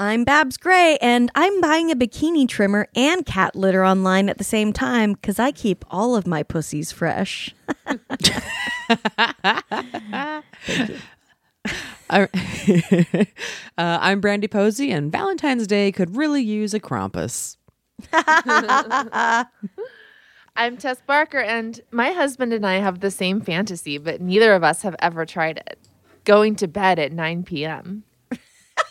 I'm Babs Gray, and I'm buying a bikini trimmer and cat litter online at the same time because I keep all of my pussies fresh. I- uh, I'm Brandy Posey, and Valentine's Day could really use a Krampus. I'm Tess Barker, and my husband and I have the same fantasy, but neither of us have ever tried it. Going to bed at 9 p.m.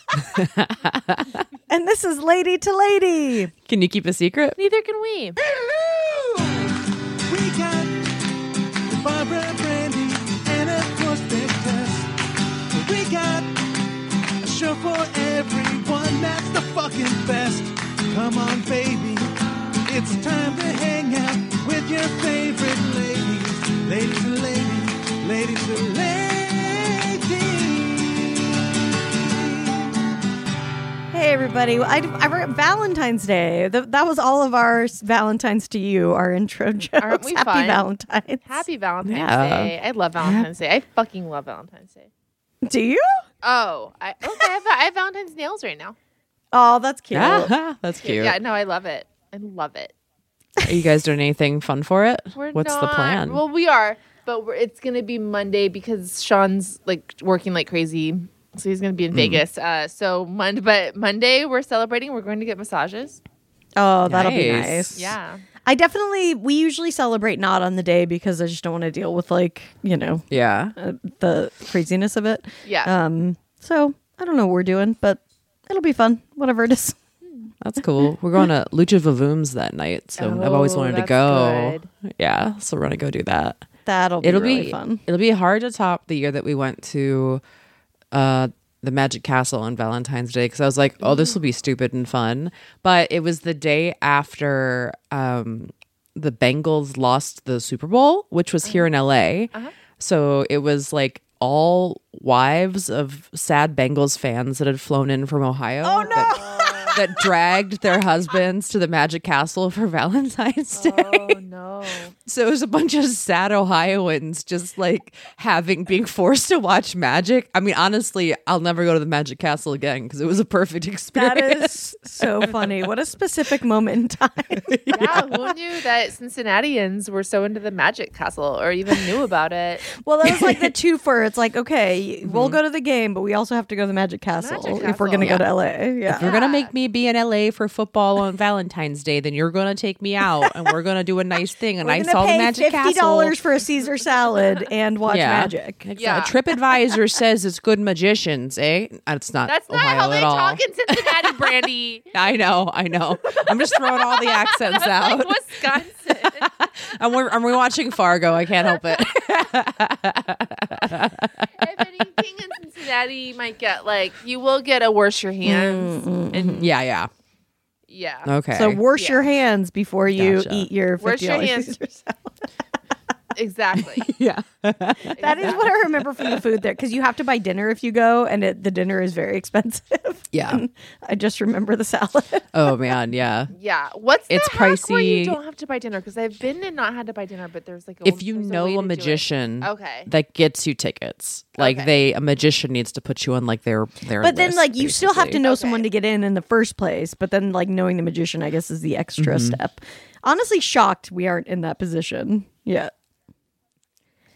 and this is Lady to Lady. Can you keep a secret? Neither can we. We got Barbara Brandy and of course Big Tess. We got a show for everyone that's the fucking best. Come on, baby. It's time to hang out with your favorite ladies. Ladies and ladies, ladies and ladies. Hey, everybody. I, I wrote Valentine's Day. Th- that was all of our Valentine's to you, our intro jokes. Aren't we Happy fun? Valentine's. Happy Valentine's Yeah. Day. I love Valentine's Day. I fucking love Valentine's Day. Do you? Oh, I okay. I have, I have Valentine's nails right now. Oh, that's cute. Ah, that's cute. Yeah, no, I love it. I love it. Are you guys doing anything fun for it? We're What's the plan? Well, we are, but we're, it's gonna be Monday because Sean's like working like crazy, so he's gonna be Hmm. in Vegas. Uh, so Monday, but Monday we're celebrating. We're going to get massages. Oh, that'll be Nice. nice. Yeah. I definitely, we usually celebrate not on the day because I just don't want to deal with, like, you know, yeah. uh, the craziness of it. Yeah. Um, so I don't know what we're doing, but it'll be fun, whatever it is. That's cool. We're going to Lucha Vavoom's that night, so I've always Oh, wanted to go. good. Yeah, so we're gonna go do that. That'll be it'll really be fun. It'll be hard to top the year that we went to uh, the Magic Castle on Valentine's Day because I was like, oh, this will be stupid and fun. But it was the day after um, the Bengals lost the Super Bowl, which was here in LA. So it was like all wives of sad Bengals fans that had flown in from Ohio. Oh no! That, that dragged their husbands to the Magic Castle for Valentine's Day. Oh no. So it was a bunch of sad Ohioans just like having being forced to watch Magic. I mean, honestly, I'll never go to the Magic Castle again because it was a perfect experience. That is so funny. What a specific moment in time. Yeah, who knew that Cincinnatians were so into the Magic Castle or even knew about it? well, that was like the twofer. It's like, okay, Mm-hmm. we'll go to the game, but we also have to go to the Magic Castle, Magic if we're going to Castle. go to LA. Yeah. If you're gonna make me be in LA for football on Valentine's Day, then you're gonna take me out and we're gonna do a nice thing. And We're I gonna saw the pay Magic fifty Castle. dollars for a Caesar salad and watch Magic. Exactly. Yeah. TripAdvisor says it's good magicians, eh? It's not. That's not Ohio how they at all. talk in Cincinnati, Brandy. I know, I know. I'm just throwing all the accents That's out. like Wisconsin. and we're, and we're watching Fargo. I can't help it. if anything in Cincinnati, you might get like you will get a wash your hands mm, mm, mm. and yeah, yeah. yeah. Okay. So wash Yeah. your hands before you Gotcha. eat your Wash fifty your dollars hands. Caesar salad. Exactly. yeah. That is what I remember from the food there because you have to buy dinner if you go, and it, the dinner is very expensive. Yeah. And I just remember the salad. Oh man, yeah. Yeah. What's the It's hack where pricey. you don't have to buy dinner? Because I've been and not had to buy dinner, but there's like a, If you know to a magician Okay. that gets you tickets, like Okay. they a magician needs to put you on like their their but then, list, like, you still have to know Okay. someone to get in in the first place. But then, like, knowing the magician, I guess, is the extra Mm-hmm. step. Honestly, shocked we aren't in that position yet.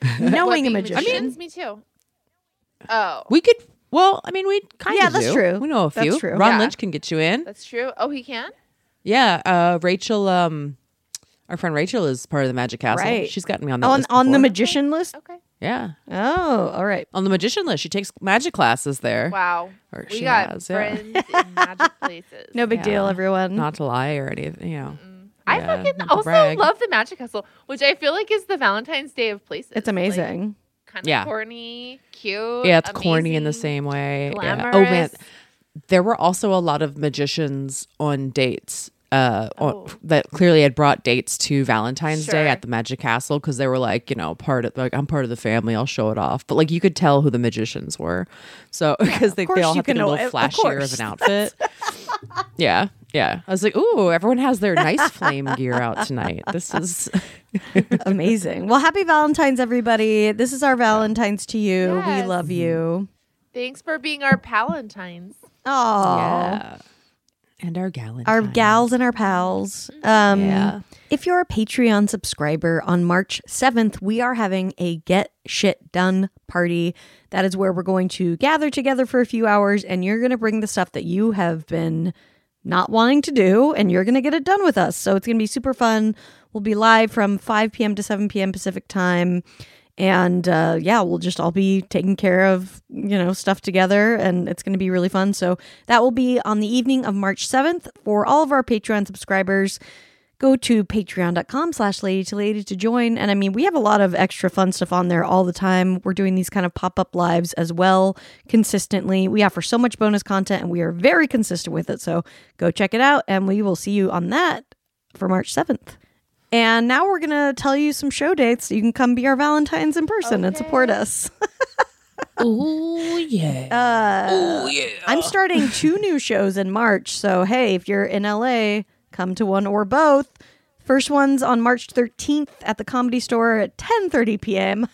knowing a What, being magician. magicians? me too. Oh, We could well, I mean we kind of. Yeah, that's do. true. We know a That's few. true. Ron Yeah. Lynch can get you in. that's true. Oh, he can. Yeah, uh Rachel um our friend Rachel is part of the Magic Castle. Right. She's gotten me on that on list on the before. magician list. Okay. Yeah. Oh, all right. On the magician list. She takes magic classes there. Wow. Or we she got has, yeah. friends in magic places. No big deal, everyone. Not to lie or anything, you know. I Yeah, fucking also brag. love the Magic Castle, which I feel like is the Valentine's Day of places. it's Like, amazing. kind of Yeah. corny, cute. yeah, it's corny in the same way. Yeah. Glamorous. Oh man, there were also a lot of magicians on dates. Uh, on, Oh. that clearly had brought dates to Valentine's Day at the Magic Castle because they were like, you know, part of like I'm part of the family. I'll show it off, but like you could tell who the magicians were, so because they, course they all you have get a little flashier of, course. an outfit. yeah, yeah. I was like, ooh, everyone has their nice flame gear out tonight. This is Amazing. Well, happy Valentine's, everybody. This is our Valentine's to you. We love you. Thanks for being our Palantines. Oh, yeah. And our gallant. our gals and our pals. Um, Yeah. If you're a Patreon subscriber, on March 7th, we are having a Get Shit Done party. That is where we're going to gather together for a few hours and you're going to bring the stuff that you have been not wanting to do and you're going to get it done with us. So it's going to be super fun. We'll be live from 5 p.m. to 7 p.m. Pacific time. And uh, yeah, we'll just all be taking care of, you know, stuff together and it's going to be really fun. So that will be on the evening of March 7th for all of our Patreon subscribers. Go to patreon.com slash lady to lady to join. And i mean we have a lot of extra fun stuff on there all the time. We're doing these kind of pop-up lives as well consistently. We offer so much bonus content and we are very consistent with it. So go check it out and we will see you on that for march 7th and now we're going to tell you some show dates so you can come be our valentines in person and support us Oh yeah. uh, I'm starting two new shows in March. So, hey, if you're in LA, come to one or both. First one's on March 13th at the Comedy Store at 10:30 p.m.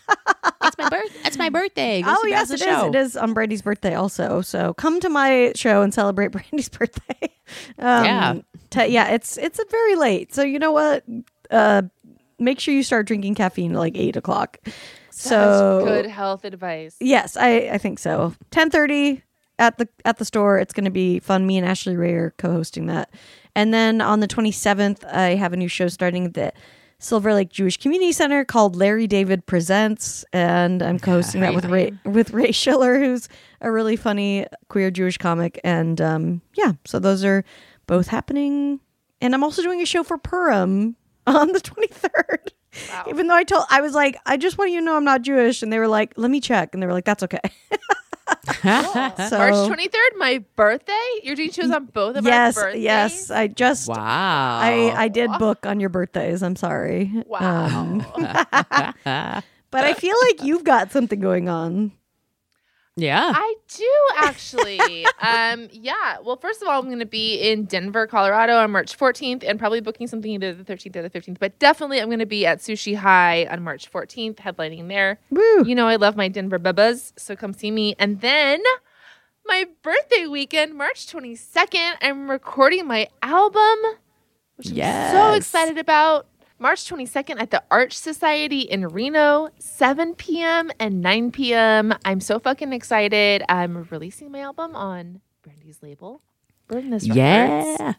It's my birth. It's my birthday. Go oh yes, Babs it the is. show. It is on Brandy's birthday also. So come to my show and celebrate Brandy's birthday. um, Yeah. te- yeah. It's it's very late. So you know what? Uh, make sure you start drinking caffeine at like eight o'clock. So Good health advice. Yes, I, I think so. Ten thirty at the at the store. It's going to be fun. Me and Ashley Ray are co-hosting that, and then on the twenty seventh, I have a new show starting at the Silver Lake Jewish Community Center called Larry David Presents, and I'm co-hosting that with Ray with Ray Schiller, who's a really funny queer Jewish comic, and um, yeah, so those are both happening, and I'm also doing a show for Purim on the twenty third. Even though I told, I was like, I just want you to know I'm not Jewish, and they were like, let me check, and they were like, that's okay. so, March 23rd, my birthday. You're doing shows on both of yes, our birthdays. yes, I just, wow. I, I did book on your birthdays. I'm sorry, Wow. Um, but I feel like you've got something going on. yeah. I do actually. um, yeah. Well, first of all, I'm going to be in Denver, Colorado on March 14th, and probably booking something either the 13th or the 15th. But definitely, I'm going to be at Sushi High on March 14th, headlining there. Woo! You know, I love my Denver bubas, so come see me. And then my birthday weekend, March 22nd, I'm recording my album, which I'm so excited about. March 22nd at the Arch Society in Reno, 7 p.m. and 9 p.m. I'm so fucking excited. I'm releasing my album on Brandy's label, Records. Yeah.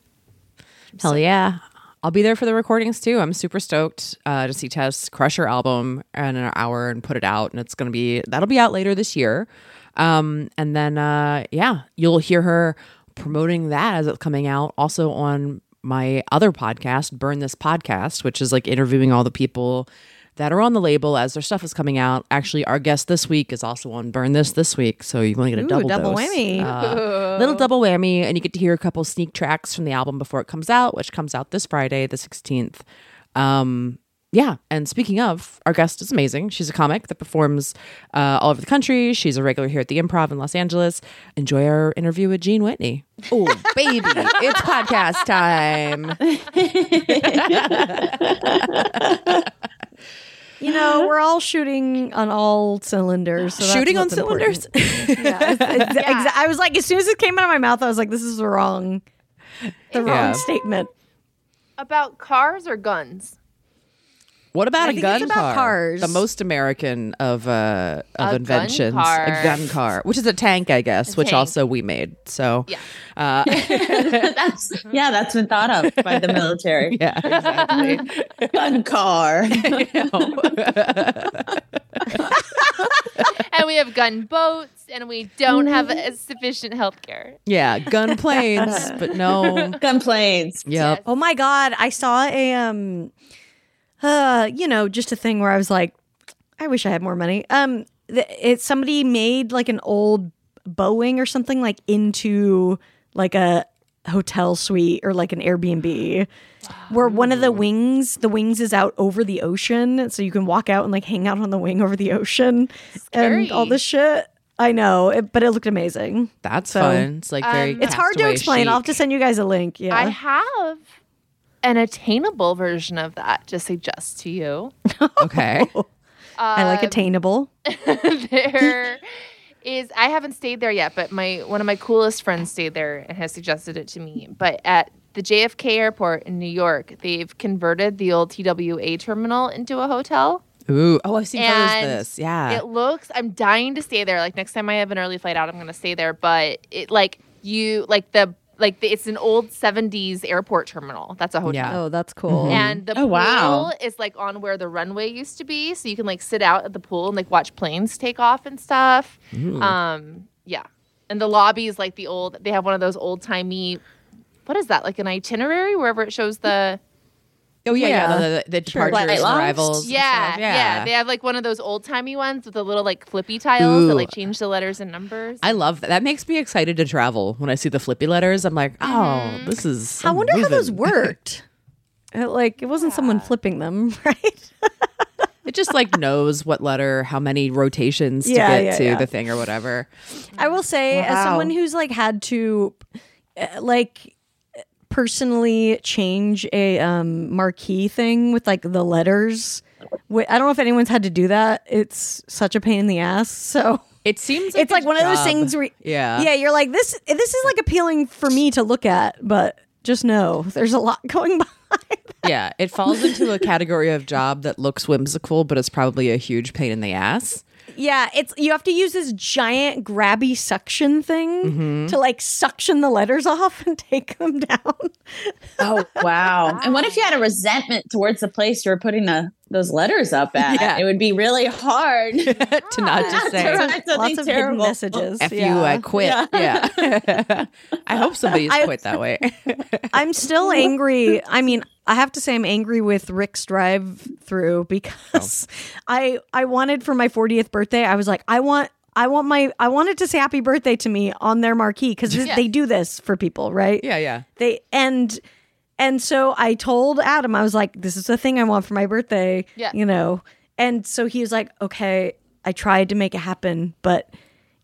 Hell yeah. I'll be there for the recordings too. I'm super stoked uh, to see Tess crush her album in an hour and put it out. And it's going to be, that'll be out later this year. Um, and then, uh, yeah, you'll hear her promoting that as it's coming out also on my other podcast, Burn This Podcast, which is like interviewing all the people that are on the label as their stuff is coming out. Actually, our guest this week is also on Burn This this week. So you're going to get a Ooh, double, double dose. whammy. Uh, little double whammy, and you get to hear a couple sneak tracks from the album before it comes out, which comes out this Friday, the 16th. Um, yeah, and speaking of, our guest is amazing. She's a comic that performs uh, all over the country. She's a regular here at the Improv in Los Angeles. Enjoy our interview with Jeanne Whitney. Oh, baby, it's podcast time. You know, we're all shooting on all cylinders. So Shooting on cylinders. yeah, it's- it's exa- I was like, as soon as it came out of my mouth, I was like, this is the wrong, the wrong Yeah. statement. About cars or guns? What about I a think gun it's about car? cars. The most American of uh of A gun inventions. car. A gun car, which is a tank, I guess, which tank. also we made. So Yeah. uh, that's yeah, that's been thought of by the military. yeah, exactly. Gun car. and we have gun boats, and we don't have a sufficient health care. yeah, gun planes, but no. Gun planes. Yep. Oh my god, I saw a um uh you know, just a thing where I was like I wish I had more money. Um, th- it's somebody made like an old Boeing or something like into like a hotel suite or like an Airbnb, where one of the wings, the wings is out over the ocean, so you can walk out and like hang out on the wing over the ocean and all this shit. I know, it, but it looked amazing. That's So- fun. It's like very. It's hard to castaway explain. I'll have to send you guys a link. Yeah. I have an attainable version of that to suggest to you. Okay. I like um, attainable. there is I haven't stayed there yet, but my one of my coolest friends stayed there and has suggested it to me. But at the JFK airport in New York, they've converted the old TWA terminal into a hotel. Ooh. Oh, I've seen photos of this. Yeah. It looks I'm dying to stay there. Like next time I have an early flight out, I'm gonna stay there. But it like you like the like the, it's an old 70s airport terminal. That's a hotel. Yeah. Oh, that's cool. And the Oh, pool wow. is like on where the runway used to be, so you can like sit out at the pool and like watch planes take off and stuff. Um, yeah, and the lobby is like the old. They have one of those old timey. What is that? Like an itinerary wherever it shows the. Oh yeah, yeah. Yeah. The, the, the Sure. departures Flight and logs? arrivals. and Yeah, stuff. yeah, They have like one of those old timey ones with the little like flippy tiles that like change the letters and numbers. I love that. That makes me excited to travel. When I see the flippy letters, I'm like, oh, Mm-hmm. this is. I wonder how those worked. Uh, like it wasn't someone flipping them, right? It just like knows what letter, how many rotations to Yeah, get yeah, to yeah. the thing or whatever. I will say, as someone who's like had to, uh, like, personally change a um marquee thing with like the letters. Wh- I don't know if anyone's had to do that. It's such a pain in the ass. So It seems it's like one of those things where, Yeah. yeah, you're like this. This is like appealing for me to look at, but just know there's a lot going behind. Yeah, it falls into a category of job that looks whimsical, but it's probably a huge pain in the ass. Yeah, it's you have to use this giant grabby suction thing Mm-hmm. to like suction the letters off and take them down. Oh wow! And what if you had a resentment towards the place you were putting the those letters up at? Yeah. It would be really hard. to not just to say write something Lots of terrible. hidden messages. F yeah. you, I quit. Yeah. I hope somebody's I- quit that way. I'm still angry. I mean, I have to say I'm angry with Rick's drive through because oh. I I wanted for my 40th birthday, I was like, I want I want my I wanted to say happy birthday to me on their marquee because they do this for people, right? yeah, yeah. They and and so I told Adam, I was like, this is the thing I want for my birthday. Yeah. You know. And so he was like, Okay, I tried to make it happen, but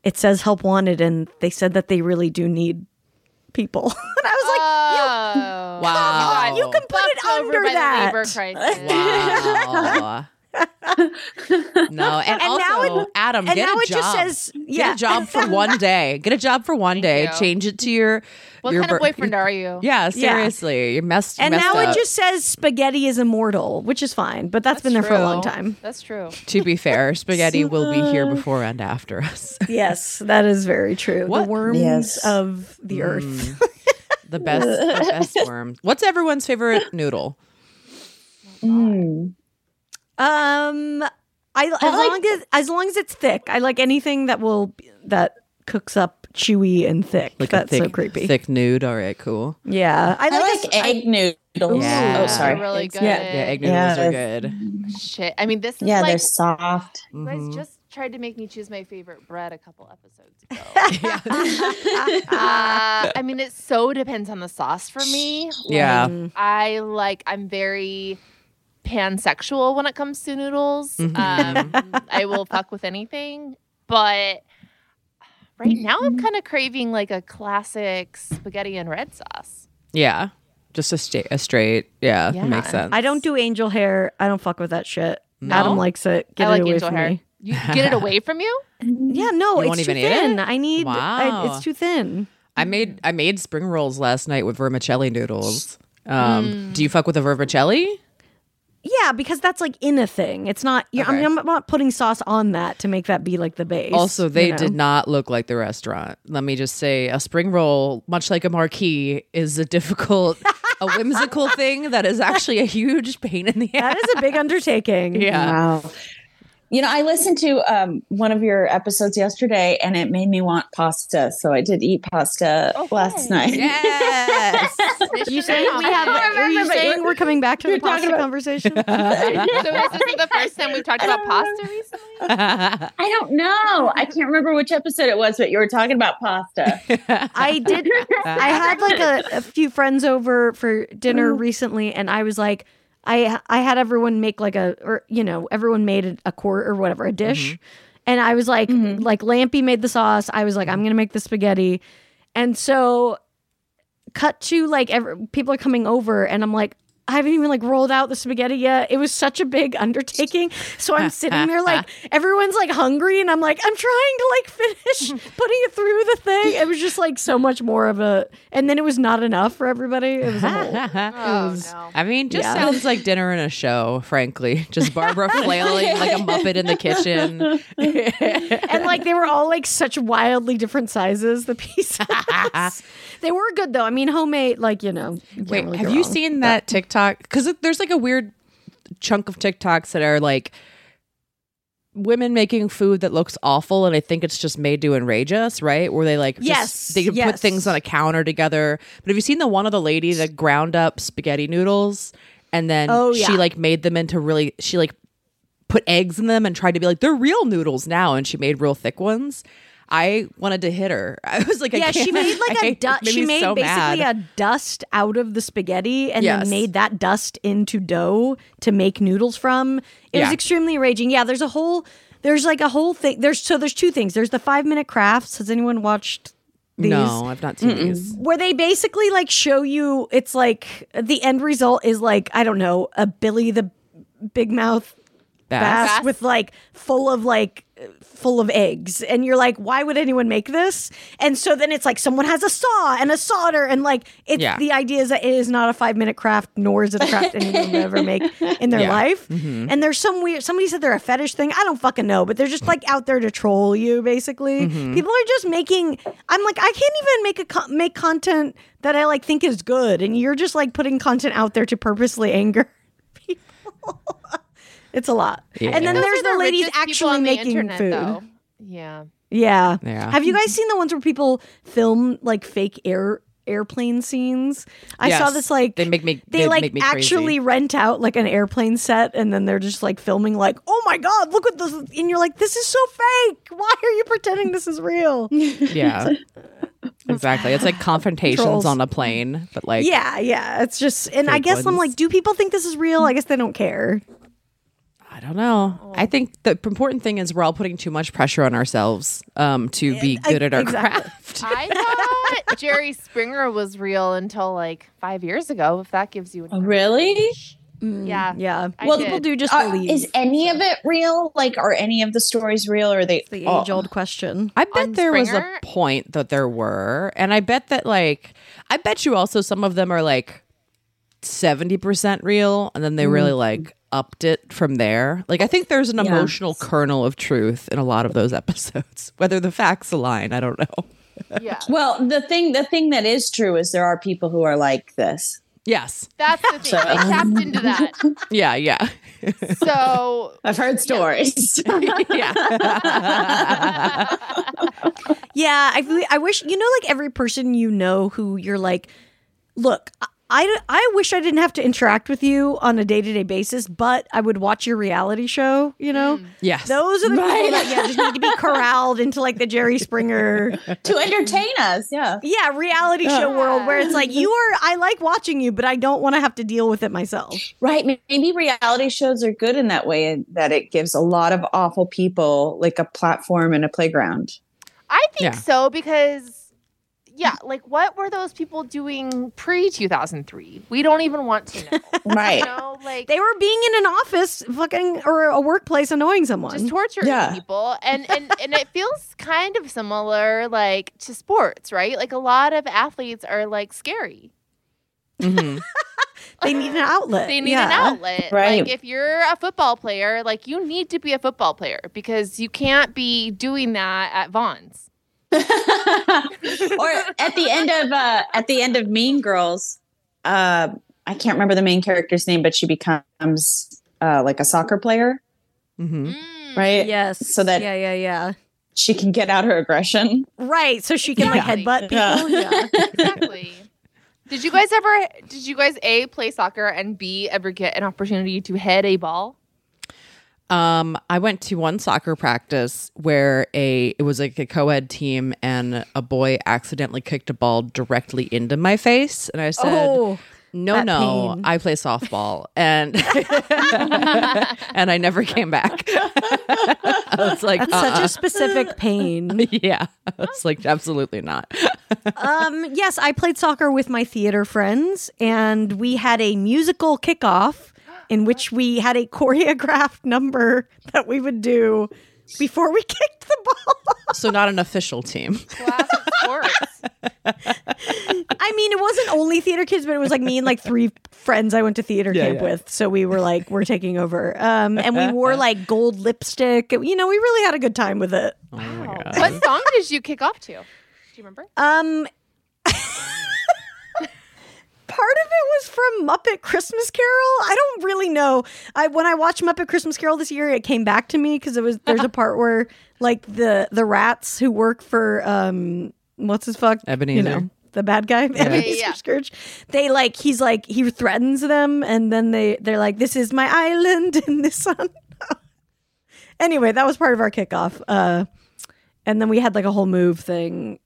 it says help wanted and they said that they really do need people. and I was like, Oh, Wow. you can put it over under the that. Wow. No, and, And now also, it- Adam, and get now a it job. just says- yeah. Get a job for one day. Get a job for one day. you. Change it to your. What your kind of bir- boyfriend are you? Yeah, seriously, you're messed. Up. And messed now up. it just says spaghetti is immortal, which is fine, but that's been there for a long time. That's true. To be fair, spaghetti will be here before and after us. Yes, that is very true. What? The worms Yes. of the earth. The best, the best worm. What's everyone's favorite noodle? Mm. Um, I as long as as long as it's thick, I like anything that will that cooks up chewy and thick. Like That's a thick, so creepy. thick nude. All right, cool. Yeah, I I like, like egg noodles. Yeah. Oh, sorry. They're really good. Yeah. Yeah, egg noodles are they're- good. Shit. I mean, this is Yeah, they're like soft. you Mm-hmm. guys just tried to make me choose my favorite bread a couple episodes ago. uh, I mean, it so depends on the sauce for me. Yeah. I like. I'm very pansexual when it comes to noodles. Mm-hmm. Um, I will fuck with anything, but right now I'm kind of craving like a classic spaghetti and red sauce. Yeah, just a straight, a straight. Yeah, Yeah. makes sense. I don't do angel hair. I don't fuck with that shit. No? Adam likes it. Get I like it away angel from hair. me. You get it away from you? Yeah, no, You it's won't too even eat it? thin. I need. I, Wow. it's too thin. I made I made spring rolls last night with vermicelli noodles. Um, Do you fuck with a vermicelli? Yeah, because that's like in a thing. It's not. Yeah, I mean, I'm not putting sauce on that to make that be like the base. Also, they you know? did not look like the restaurant. Let me just say, a spring roll, much like a marquee, is a difficult, a whimsical thing that is actually a huge pain in the ass. That is a big undertaking. Yeah. Wow. You know, I listened to um, one of your episodes yesterday, and it made me want pasta. So I did eat pasta Oh, last night. Yes. You saying we have? I Are you saying we're coming back to the pasta about- conversation? So is this the first time we've talked about pasta recently? I don't know. I can't remember which episode it was, but you were talking about pasta. I did. I had like a, a few friends over for dinner Mm. recently, and I was like, I I had everyone make like a, or you know, everyone made a, a quart or whatever, a dish, and I was like, Mhm. like Lampy made the sauce. I was like, I'm gonna make the spaghetti, and so cut to like every, people are coming over, and I'm like. I haven't even like rolled out the spaghetti yet. It was such a big undertaking. So I'm sitting there like everyone's like hungry and I'm like I'm trying to like finish putting it through the thing. It was just like so much more of a and then it was not enough for everybody. It was a whole Oh was- no. I mean, just Yeah. sounds like dinner and a show, frankly. Just Barbara flailing like a muppet in the kitchen. and like they were all like such wildly different sizes, the pieces. They were good though. I mean homemade like, you know. you Wait, really have you wrong. seen that TikTok? Because there's like a weird chunk of TikToks that are like women making food that looks awful, and I think it's just made to enrage us, right? Where they like, just- Yes, they can put things on a counter together. But have you seen the one of the lady that ground up spaghetti noodles and then Oh, she yeah. like made them into really, she like put eggs in them and tried to be like they're real noodles now, and she made real thick ones. I wanted to hit her. I was like, I Yeah, she made like I- a dust. She made so basically mad. a dust out of the spaghetti and Yes. then made that dust into dough to make noodles from. It was extremely raging. Yeah, there's a whole. There's like a whole thing. There's so there's two things. There's the five minute crafts. Has anyone watched these? No, I've not seen these. where they basically like show you it's like the end result is like I don't know a Billy the Big Mouth bass, Bass? with like full of like full of eggs. And you're like why would anyone make this? And so then it's like someone has a saw and a solder. And like it's Yeah. the idea is that it is not a five minute craft nor is it a craft anyone will ever make in their Yeah. life. Mm-hmm. And there's some weird somebody said they're a fetish thing. I don't fucking know but they're just like out there to troll you basically. Mm-hmm. People are just making i'm like i can't even make a co- make content that i like think is good. And you're just like putting content out there to purposely anger people it's a lot Yeah. and then Those there's are the ladies actually making internet, food Though. Yeah. yeah. Yeah. Have you guys seen the ones where people film like fake air airplane scenes? I saw this like They make me- they, they like make me actually crazy. rent out like an airplane set and then they're just like filming like, "Oh my god, look at this." And you're like, "This is so fake. Why are you pretending this is real?" Yeah. exactly. It's like confrontations Trolls. on a plane, but like yeah, yeah. It's just and I Fake guess I'm like, do people think this is real? I guess they don't care. I don't know. I oh. think the important thing is we're all putting too much pressure on ourselves um, to eh, be good at our exactly. craft. I thought Jerry Springer was real until like five years ago. If that gives you an Oh, really? Mm, yeah, Yeah. I well, did. people do just Are- believe. is any of it real? Like, are any of the stories real? Or are they the age old question. I bet On there was a point that there were, and I bet that like I bet you also some of them are like seventy percent real, and then they mm-hmm. really like upped it from there. Like I think there's an Yeah. emotional kernel of truth in a lot of those episodes. Whether the facts align, I don't know. yeah. Well, the thing the thing that is true is there are people who are like this. Yes. That's the thing. I tapped um, into that. Yeah. Yeah. So I've heard stories. yeah. Yeah, I I wish you know like every person you know who you're like, look, I, I wish I didn't have to interact with you on a day to day basis, but I would watch your reality show. You know, mm. yes. those are the people that yeah just need to be corralled into like the Jerry Springer to entertain us. Yeah. yeah reality show world where it's like you are. I like watching you, but I don't want to have to deal with it myself. Right. Maybe reality shows are good in that way that it gives a lot of awful people like a platform and a playground. I think Yeah. so because yeah, like what were those people doing pre two thousand three? We don't even want to know. Right. You know, like They were being in an office, fucking or a workplace, annoying someone. just torturing Yeah. people and, and and it feels kind of similar like to sports right like a lot of athletes are like scary Mhm. they need an outlet. they need yeah. an outlet Right. like if you're a football player like you need to be a football player because you can't be doing that at Vons or at the end of uh at the end of Mean Girls, uh I can't remember the main character's name, but she becomes uh like a soccer player. Mhm. Mm. right? Yes. So that yeah, yeah, yeah. she can get out her aggression. Right. So she can like headbutt people. Yeah. Yeah. Exactly. did you guys ever? Did you guys a play soccer and b ever get an opportunity to head a ball? Um, I went to one soccer practice where a it was like a co-ed team and a boy accidentally kicked a ball directly into my face and I said, Oh, "No, no, pain. I play softball." And and I never came back. I was like, that's such uh-uh. a specific pain. yeah. It's like, absolutely not. Um, yes, I played soccer with my theater friends, and we had a musical kickoff in which we had a choreographed number that we would do before we kicked the ball. So not an official team. Classic sports. I mean, it wasn't only theater kids, but it was like me and like three friends I went to theater Yeah, camp yeah. with. So we were like, we're taking over. Um, and we wore like gold lipstick. You know, we really had a good time with it. Oh my Wow. god. What song did you kick off to? Do you remember? Um, part of it was from Muppet Christmas Carol. I don't really know. I when I watched Muppet Christmas Carol this year, it came back to me because it was there's a part where like the the rats who work for um what's his fuck Ebenezer. you know the bad guy Ebenezer yeah. Scrooge. They like he's like he threatens them, and then they they're like, "This is my island in the sun." anyway, that was part of our kickoff. Uh, and then we had like a whole move thing.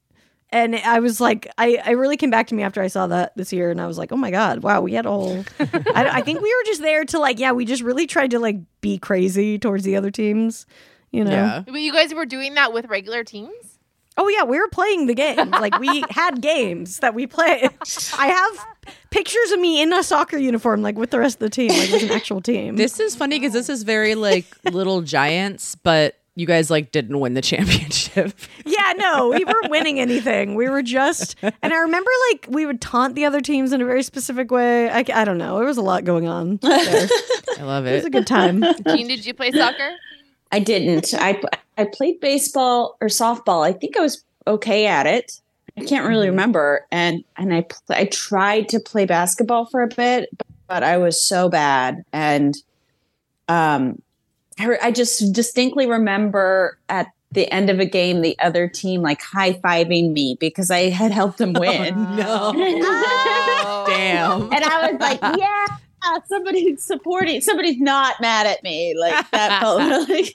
And I was like, I, I really came back to me after I saw that this year, and I was like, oh my god, wow, we had a whole. I, I think we were just there to like, yeah, we just really tried to like be crazy towards the other teams, you know. Yeah. But you guys were doing that with regular teams? Oh yeah, we were playing the game. Like we had games that we played. I have pictures of me in a soccer uniform, like with the rest of the team, like with an actual team. This is funny because this is very like little giants, but you guys like didn't win the championship. yeah, no, we weren't winning anything. We were just, and I remember like we would taunt the other teams in a very specific way. I, I don't know. There was a lot going on. There. I love it. it. Was a good time. Jeanne, did you play soccer? I didn't. I I played baseball or softball. I think I was okay at it. I can't really remember. And and I pl- I tried to play basketball for a bit, but I was so bad. And um, I, I just distinctly remember at the end of a game, the other team like high fiving me because I had helped them win. no. Oh. Damn. and I was like, yeah. Somebody's supporting. Somebody's not mad at me. Like that felt really.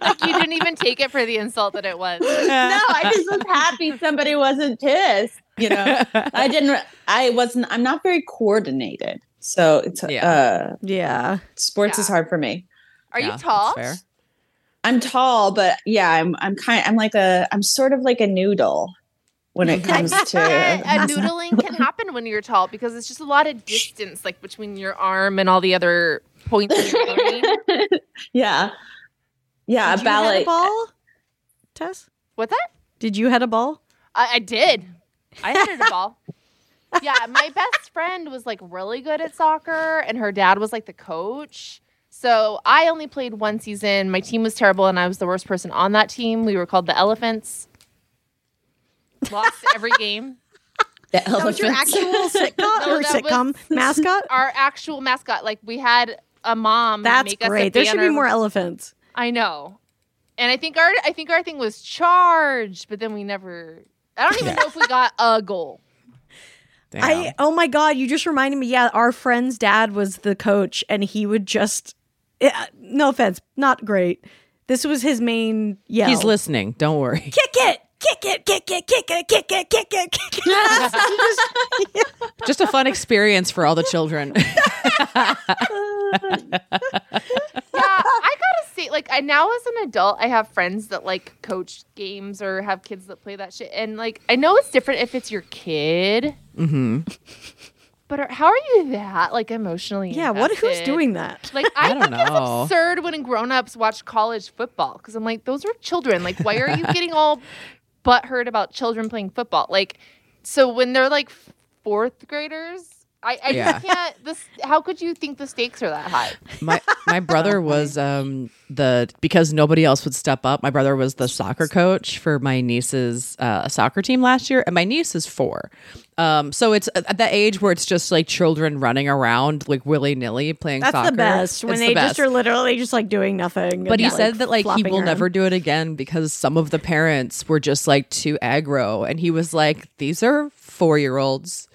Like you didn't even take it for the insult that it was. no, I just was happy somebody wasn't pissed. You know, I didn't. I wasn't. I'm not very coordinated, so it's Yeah. uh, Yeah. sports is hard for me. Are Yeah, you that's tall? fair. I'm tall, but yeah, I'm. I'm kind. I'm like a. I'm sort of like a noodle when it comes to. that a noodling can happen when you're tall because it's just a lot of distance, like between your arm and all the other points in your yeah, yeah, Did a you head ballet. a ball, Tess? What's that? Did you head a ball? I, I did. I headed a ball. Yeah, my best friend was like really good at soccer, and her dad was like the coach. So I only played one season. My team was terrible, and I was the worst person on that team. We were called the Elephants. Lost every game. The That was your actual sitcom or that sitcom mascot? Our actual mascot, like we had a mom. That's make us a great. There should be more elephants. I know, and I think our I think our thing was charged, but then we never. I don't even know if we got a goal. Damn. I oh my god, you just reminded me. Yeah, our friend's dad was the coach, and he would just. Yeah, no offense, not great. This was his main yell. He's listening. Don't worry. Kick it, kick it, kick it, kick it, kick it, kick it, kick it. Just a fun experience for all the children. Yeah, I gotta say, like, I now as an adult, I have friends that like coach games or have kids that play that shit, and like, I know it's different if it's your kid, hmm but are, how are you that like emotionally? yeah, what? Who's doing that? Like, I, I don't think know. it's absurd when grown-ups watch college football because I'm like, those are children. Like, why are you getting all butthurt about children playing football? Like, so when they're like fourth graders, I, I Yeah. can't. This. How could you think the stakes are that high? my my brother was um the because nobody else would step up my brother was the soccer coach for my niece's uh, soccer team last year and my niece is four um so it's at the age where it's just like children running around like willy-nilly playing soccer. That's soccer the best when It's they the just are literally just like doing nothing. but and, he said that like he will around. never do it again because some of the parents were just like too aggro and he was like these are four year olds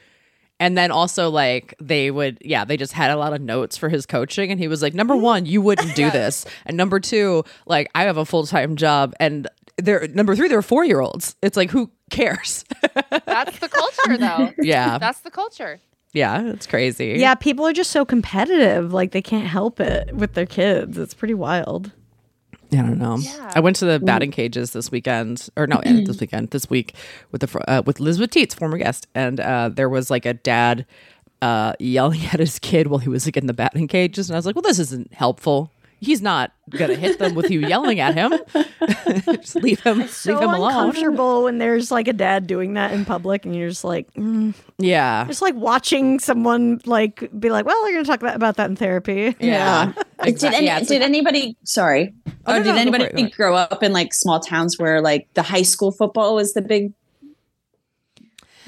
and then also like they would yeah they just had a lot of notes for his coaching and he was like number mm-hmm. one you wouldn't do this and number two like i have a full-time job and they're number three they're four year olds it's like who cares That's the culture, though. yeah That's the culture. yeah it's crazy Yeah, people are just so competitive. Like they can't help it with their kids. It's pretty wild. I don't know. Yeah. I went to the batting cages this weekend, or no, this weekend, this week with the uh, with Elizabeth Teets, former guest, and uh, there was like a dad uh, yelling at his kid while he was like in the batting cages, and I was like, "Well, this isn't helpful. He's not gonna hit them with you yelling at him. just leave him, So leave him alone." uncomfortable when there's like a dad doing that in public, and you're just like, mm. Yeah, just like watching someone like be like, "Well, we're gonna talk that, about that in therapy." yeah. Did, any, yeah, did like- anybody? Sorry. Oh, Oh, no, did no, anybody for it, go for it. grow up in like small towns where like the high school football was the big?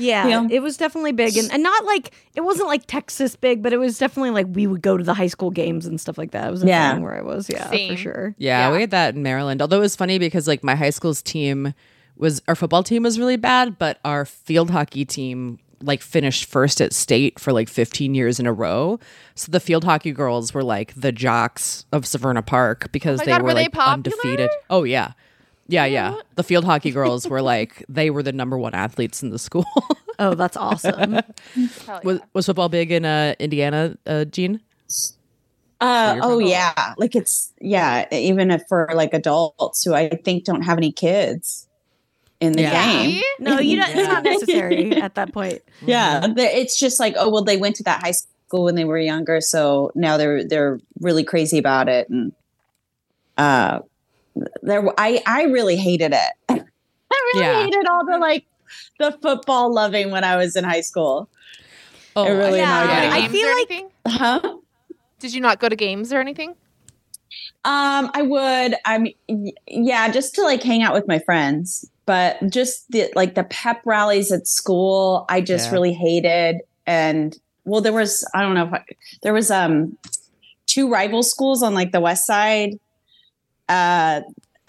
Yeah, Yeah. it was definitely big, and, and not like it wasn't like Texas big, but it was definitely like we would go to the high school games and stuff like that. It was a Yeah. thing where I was, yeah, Same. for sure. Yeah, Yeah. we had that in Maryland. Although it was funny because like my high school's team was our football team was really bad, but our field hockey team like finished first at state for like 15 years in a row. So the field hockey girls were like the jocks of Severna Park because Oh they God, were were they like popular? undefeated. Oh yeah. Yeah, yeah. The field hockey girls were like they were the number one athletes in the school. Oh, that's awesome. Yeah. was was football big in uh Indiana, uh Jeanne? Uh, oh from- yeah, like it's yeah. Even if for like adults who I think don't have any kids in the Yeah. game. No, you don't, it's not necessary at that point. Yeah, the- it's just like oh well, they went to that high school when they were younger, so now they're they're really crazy about it, and uh, there I I really hated it. I really Yeah. hated all the like the football loving when I was in high school. Oh, It really Yeah, annoyed. I feel like- Huh? Did you not go to games or anything? Um, I would. I mean, y- yeah, just to like hang out with my friends, but just the like the pep rallies at school, I just Yeah. really hated. And well, there was I don't know if I, there was um two rival schools on like the west side. Uh,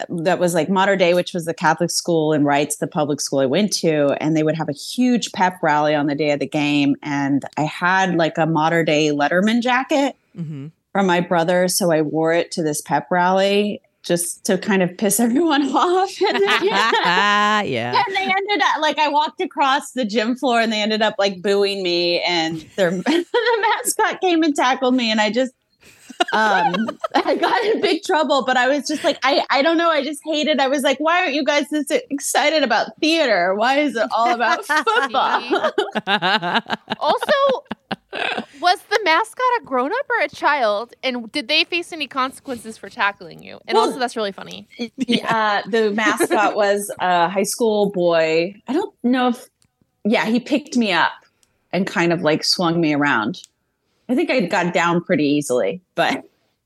that was like Mater Dei, which was the Catholic school, and Reitz, the public school I went to, and they would have a huge pep rally on the day of the game. And I had like a Mater Dei Letterman jacket Mhm. from my brother, so I wore it to this pep rally just to kind of piss everyone off. And, then, yeah. and they ended up like I walked across the gym floor and they ended up like booing me, and their the mascot came and tackled me, and I just um I got in big trouble. But I was just like I I don't know, I just hated. I was like, why aren't you guys this excited about theater? Why is it all about football? Also, was the mascot a grown up or a child? And did they face any consequences for tackling you? And Well- also, that's really funny. yeah, the mascot was a high school boy. I don't know if, yeah, he picked me up and kind of like swung me around. I think I got down pretty easily, but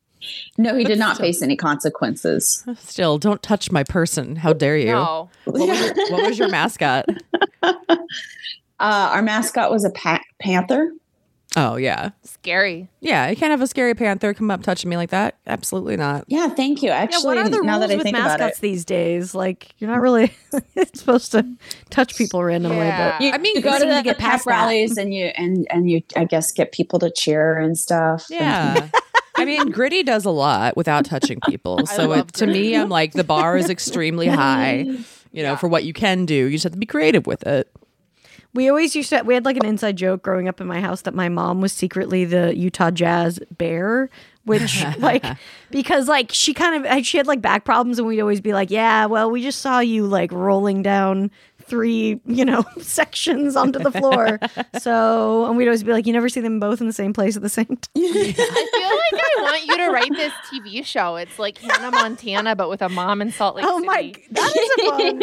no, he did not still- face any consequences. Still, don't touch my person. How dare you? No. What was, your, what was your mascot? Uh, our mascot was a pa- panther. Oh yeah, Scary. yeah. You can't have a scary panther come up touching me like that. Absolutely not. Yeah, thank you. Actually, Yeah, Actually, what are the now rules that I with think about mascots it, these days? Like, you're not really supposed to touch people randomly, Yeah. but you, I mean, you go to seem to the get pep past that. rallies and you and and you, I guess, get people to cheer and stuff. Yeah. I mean, Gritty does a lot without touching people. So it, to me, I'm like the bar is extremely high. You know, for what you can do, you just have to be creative with it. We always used to. We had like an inside joke growing up in my house that my mom was secretly the Utah Jazz bear, which like because like she kind of she had like back problems, and we'd always be like, "Yeah, well, we just saw you like rolling down." Three, you know, sections onto the floor. So, and we'd always be like, you never see them both in the same place at the same time. I feel like I want you to write this TV show. It's like Hannah Montana, but with a mom in Salt Lake Oh City. my, that is a fun.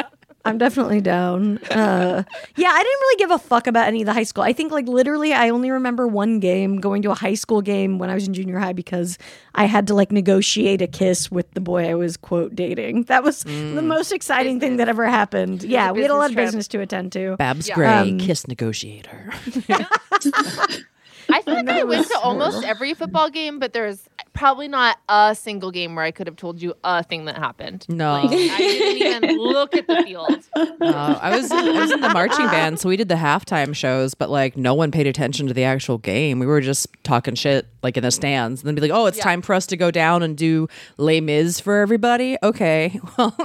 Yeah. I'm definitely down. Uh, yeah, I didn't really give a fuck about any of the high school. I think like literally, I only remember one game going to a high school game when I was in junior high because I had to like negotiate a kiss with the boy I was quote dating. That was the most exciting thing that ever happened. Yeah, we had a lot of business trip. business to attend to. Babs Yeah. Gray, Um, kiss negotiator. I feel like I went was to almost every football game, but there's probably not a single game where I could have told you a thing that happened. No. Like, I didn't even look at the field. No, I was I was in the marching band, so we did the halftime shows, but like no one paid attention to the actual game. We were just talking shit like in the stands, and then be like, "Oh, it's Yeah. time for us to go down and do Les Mis for everybody." Okay, well,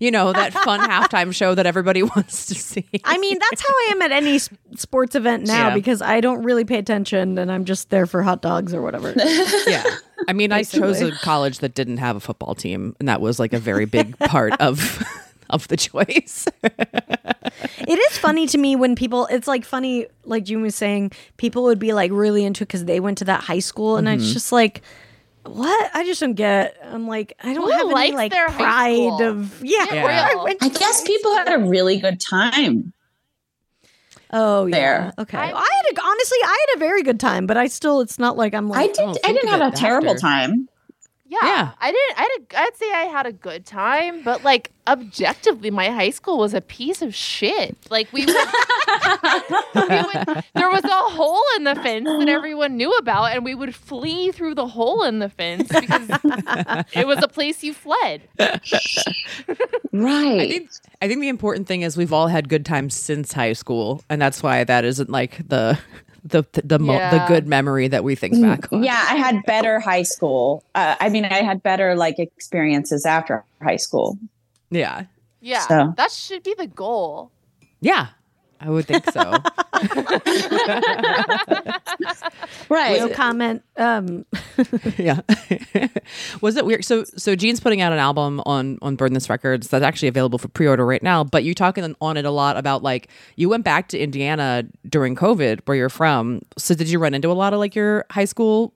you know that fun halftime show that everybody wants to see. I mean, that's how I am at any sports event now Yeah. because I don't really pay attention and I'm just there for hot dogs or whatever. yeah, I mean, I chose a college that didn't have a football team, and that was like a very big part of of the choice. It is funny to me when people, it's like funny, like June was saying, people would be like really into it because they went to that high school. And Mm-hmm. it's just like, what? I just don't get. I'm like, I don't Who have any like their pride of, yeah. Get Yeah. real. went I guess high people had a really good time. Oh, yeah. Okay. I- I, had a, honestly, I had a very good time, but I still, it's not like I'm like I did. Oh, I didn't have a it terrible time. Yeah, Yeah. I didn't. I had a, I'd say I had a good time, but like objectively, my high school was a piece of shit. Like we would, we would there was a hole in the fence that everyone knew about, and we would flee through the hole in the fence because it was a place you fled. Right. I think I think the important thing is we've all had good times since high school, and that's why that isn't like the the the mo- the good memory that we think back on. yeah, I had better high school. Uh, I mean, I had better like experiences after high school. Yeah, Yeah, So- that should be the goal. yeah, I would think so. Right. no comment. Um, yeah. was it weird? So so Jeanne's putting out an album on on Burn This Records that's actually available for pre-order right now, but you're talking on it a lot about like you went back to Indiana during COVID where you're from. So did you run into a lot of like your high school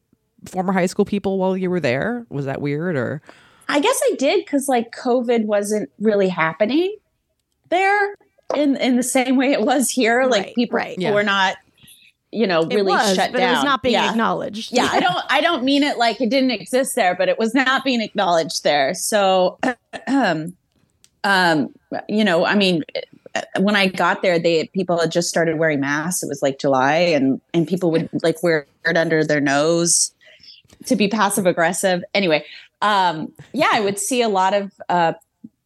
former high school people while you were there? Was that weird or I guess I did because like COVID wasn't really happening there in in the same way it was here. Like people right. Yeah. were not, you know, it really was, shut but down. it was not being yeah. acknowledged. yeah, I don't I don't mean it like it didn't exist there, but it was not being acknowledged there. So um um you know, I mean when I got there, they people had just started wearing masks. It was like July, and and people would like wear it under their nose to be passive aggressive. Anyway, um, yeah, I would see a lot of uh,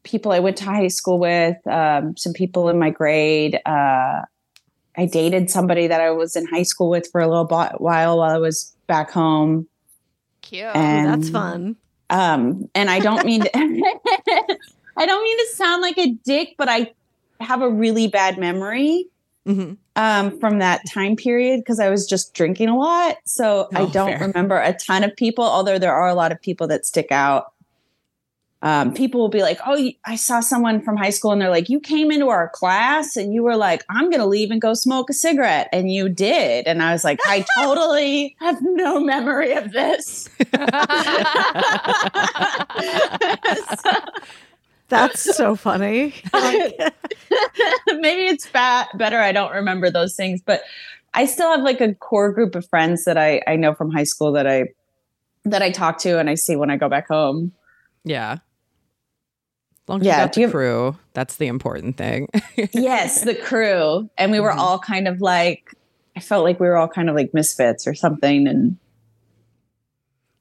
people I went to high school with, um, some people in my grade. Uh, I dated somebody that I was in high school with for a little while while I was back home. Cute. And That's fun. um, and I don't mean to, I don't mean to sound like a dick, but I have a really bad memory Mhm. um, from that time period because I was just drinking a lot. So I Oh, don't fair. remember a ton of people, although there are a lot of people that stick out. Um, people will be like, "Oh, I saw someone from high school," and they're like, "You came into our class and you were like, I'm going to leave and go smoke a cigarette," and you did, and I was like, "I totally have no memory of this." So- That's so funny. maybe it's bad, better I don't remember those things, but I still have like a core group of friends that I I know from high school that I that I talk to and I see when I go back home. Yeah. As long as Yeah, you got do the you- crew, that's the important thing. yes, the crew, and we were Mhm. all kind of like I felt like we were all kind of like misfits or something, and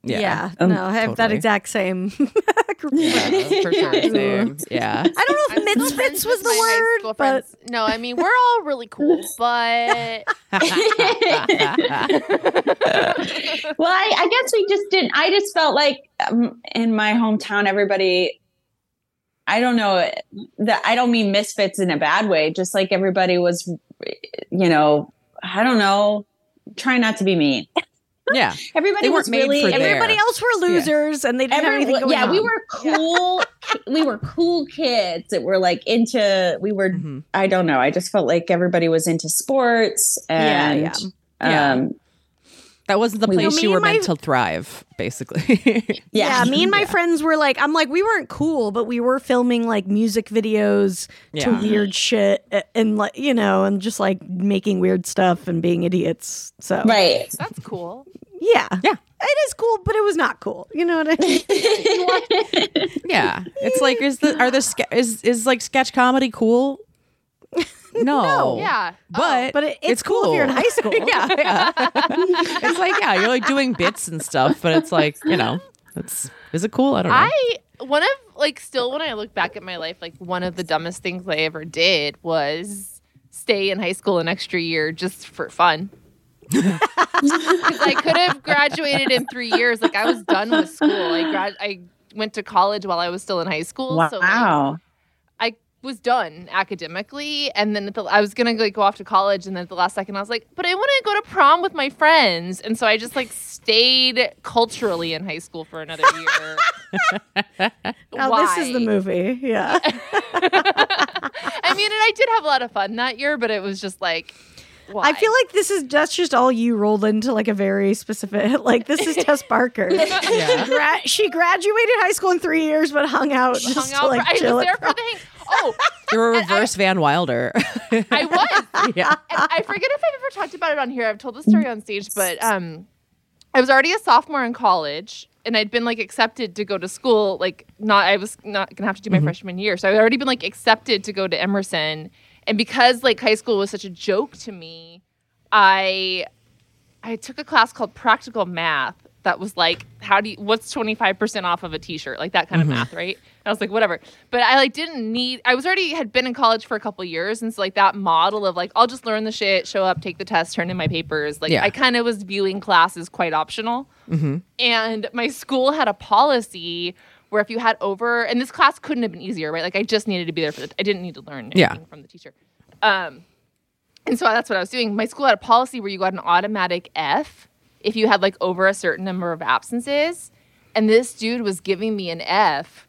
Yeah, Um, no, I have that exact same group. yeah, for sure. Same. Yeah. I don't know if misfits was the word, but no, I mean we're all really cool, but well, I, I guess we just didn't. I just felt like um, in my hometown, everybody. I don't know that I don't mean misfits in a bad way. Just like everybody was, you know, I don't know. Try not to be mean. yeah. Everybody They was made really for there. everybody else were losers and they didn't have anything going yeah, on. we were cool. we were cool kids that were like into. We were. Mhm. I don't know. I just felt like everybody was into sports and yeah. Yeah. um, That wasn't the We- place No, me you were and my- meant to thrive, basically. Yeah, me and my friends were like, I'm like, we weren't cool, but we were filming like music videos to weird shit and like, you know, and just like making weird stuff and being idiots. So, Right. That's cool. yeah. Yeah. It is cool, but it was not cool. You know what I mean? yeah, it's like is the are the ske- is is like sketch comedy cool? No. Yeah. But oh. But it, it's, cool. if you're in high school. yeah, yeah. it's like yeah, you're like doing bits and stuff, but it's like you know, it's is it cool? I don't know. I one of like still when I look back at my life, like one of the dumbest things I ever did was stay in high school an extra year just for fun. Because I could have graduated in three years. Like I was done with school. I grad I went to college while I was still in high school. Wow. So like, I was done academically, and then at the, I was gonna like go off to college, and then at the last second, I was like, "But I want to go to prom with my friends," and so I just like stayed culturally in high school for another year. Now, this is the movie. Yeah. I mean, and I did have a lot of fun that year, but it was just like, why? I feel like this is that's just all you rolled into like a very specific like this is Tess Barker. yeah. Gra- she graduated high school in three years, but hung out just hung to out. like for, I was there for the hang. Oh, You're a reverse Van Wilder. I was. yeah. and I forget if I've ever talked about it on here. I've told the story on stage, but um, I was already a sophomore in college, and I'd been like accepted to go to school. Like, not I was not gonna have to do my freshman year, so I'd already been like accepted to go to Emerson. And because like high school was such a joke to me, I I took a class called Practical Math that was like, how do you, what's 25% off of a t-shirt? Like that kind of mm-hmm. math, right? And I was like, whatever. But I like didn't need, I was already had been in college for a couple years. And so like that model of like, I'll just learn the shit, show up, take the test, turn in my papers. Like Yeah. I kind of was viewing classes quite optional. Mm-hmm. And my school had a policy where if you had over, and this class couldn't have been easier, right? Like I just needed to be there for the, I didn't need to learn anything Yeah. from the teacher. Um, and so that's what I was doing. My school had a policy where you got an automatic F if you had like over a certain number of absences. And this dude was giving me an F.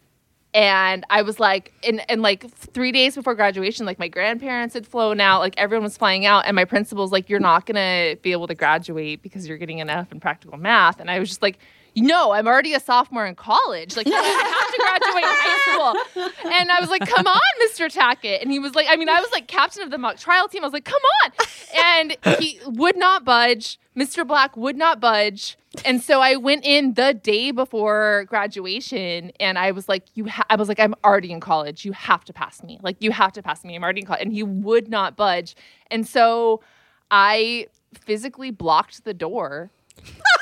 And I was like, and, and like three days before graduation, like my grandparents had flown out, like everyone was flying out. And my principal's like, you're not going to be able to graduate because you're getting an F in practical math. And I was just like, no, I'm already a sophomore in college. Like, I have to graduate high school. And I was like, come on, Mr. Tackett. And he was like, I mean, I was like captain of the mock trial team. I was like, come on. And he would not budge. Mr. Black would not budge. And so I went in the day before graduation and I was like, you ha-, I was like, I'm already in college. You have to pass me. Like, you have to pass me. I'm already in college. And he would not budge. And so I physically blocked the door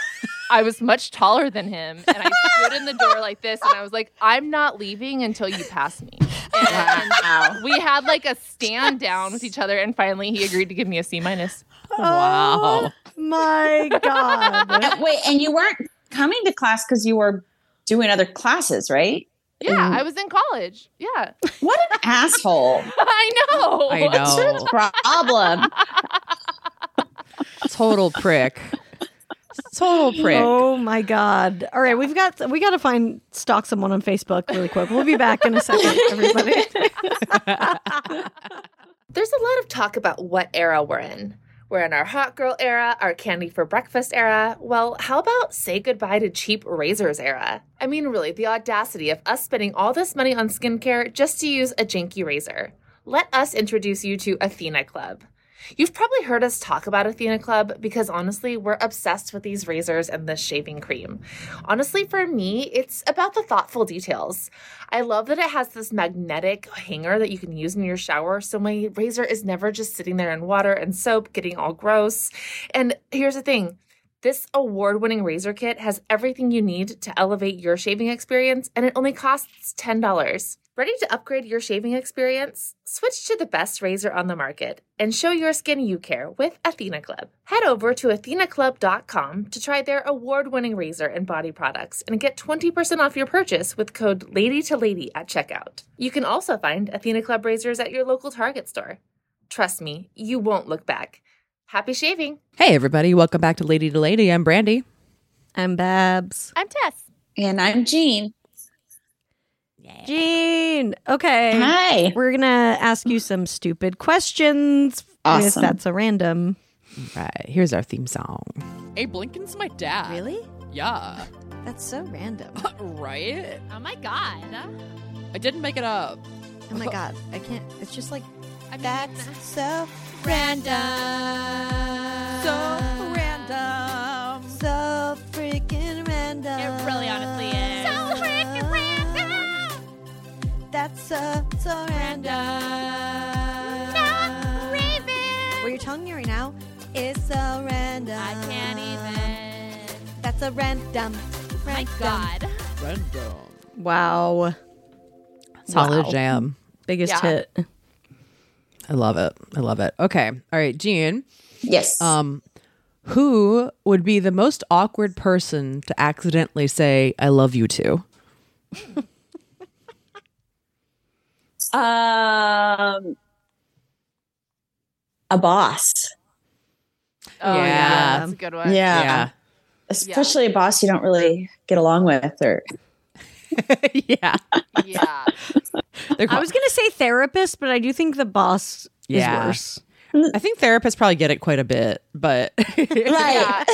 I was much taller than him, and I stood in the door like this, and I was like, "I'm not leaving until you pass me." And we had like a stand down with each other, and finally he agreed to give me a C minus. Wow. My God. Uh, Wait, and you weren't coming to class because you were doing other classes, right? Yeah, I was in college. Yeah, What an asshole! I know. I know. Problem. Total prick. Total prick. Oh my god! All right, we've got we got to find stalk someone on Facebook really quick. We'll be back in a second, everybody. There's a lot of talk about what era we're in. We're in our hot girl era, our candy for breakfast era. Well, how about say goodbye to cheap razors era? I mean, really, the audacity of us spending all this money on skincare just to use a janky razor. Let us introduce you to Athena Club. You've probably heard us talk about Athena Club because honestly, we're obsessed with these razors and this shaving cream. Honestly, for me, it's about the thoughtful details. I love that it has this magnetic hanger that you can use in your shower, so my razor is never just sitting there in water and soap getting all gross. And here's the thing. This award winning razor kit has everything you need to elevate your shaving experience, and it only costs $10. Ready to upgrade your shaving experience? Switch to the best razor on the market and show your skin you care with Athena Club. Head over to athenaclub.com to try their award winning razor and body products and get 20% off your purchase with code LADY2LADY at checkout. You can also find Athena Club razors at your local Target store. Trust me, you won't look back. Happy shaving! Hey, everybody. Welcome back to Lady to Lady. I'm Brandy. I'm Babs. I'm Tess. And I'm Jeanne. Jeanne. Okay. Hi. We're gonna ask you some stupid questions. If Awesome. that's a random. Right. Here's our theme song. Abe Lincoln's my dad. Really? Yeah. That's so random. right? Oh my god. I didn't make it up. Oh my god, I can't. It's just like I mean, that's so random. So random. So freaking random. It really honestly is. That's so so random. Not Raven. Where you're telling me right now is so random. I can't even. That's a random. My god. Random. Wow. Solid Wow. jam. Biggest Yeah. hit. I love it. I love it. Okay. All right, Jeanne. Yes. Um, who would be the most awkward person to accidentally say "I love you" to? um, a boss. Oh Yeah. yeah, that's a good one. Yeah. Especially a boss you don't really get along with or yeah. Yeah. They're I was gonna say therapist, but I do think the boss Yeah. is worse. I think therapists probably get it quite a bit, but Right. Yeah.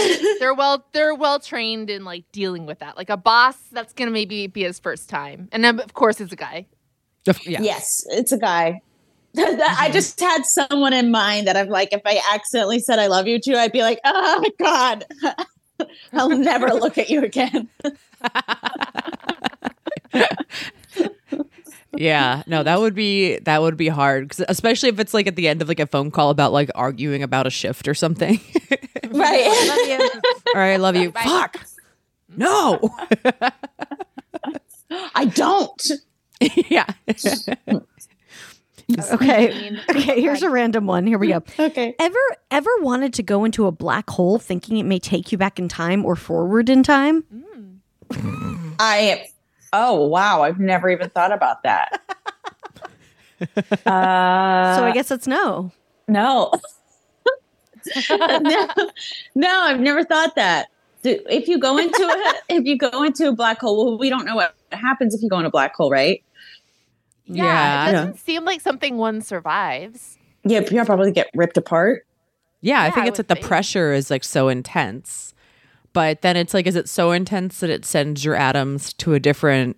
they're well they're well trained in like dealing with that. Like a boss, that's gonna maybe be his first time. And then of course it's a guy. Yeah. Yes, it's a guy. I mm-hmm. just had someone in mind that I'm like, if I accidentally said I love you to, I'd be like, oh my God, I'll never look at you again. Yeah, no, that would be that would be hard, 'cause especially if it's like at the end of like a phone call about like arguing about a shift or something. Right. All right, I love you. Fuck. No. I don't. yeah. okay. Okay, here's a random one. Here we go. Okay. Ever ever wanted to go into a black hole thinking it may take you back in time or forward in time? I, oh, wow. I've never even thought about that. Uh, so I guess it's no. No. no. No, I've never thought that. If you go into a, if you go into a black hole, well, we don't know what happens if you go in a black hole, right? Yeah. Yeah. It doesn't seem like something one survives. Yeah, you'll probably get ripped apart. Yeah, I think I it's that like the think. pressure is like so intense. But then it's like, is it so intense that it sends your atoms to a different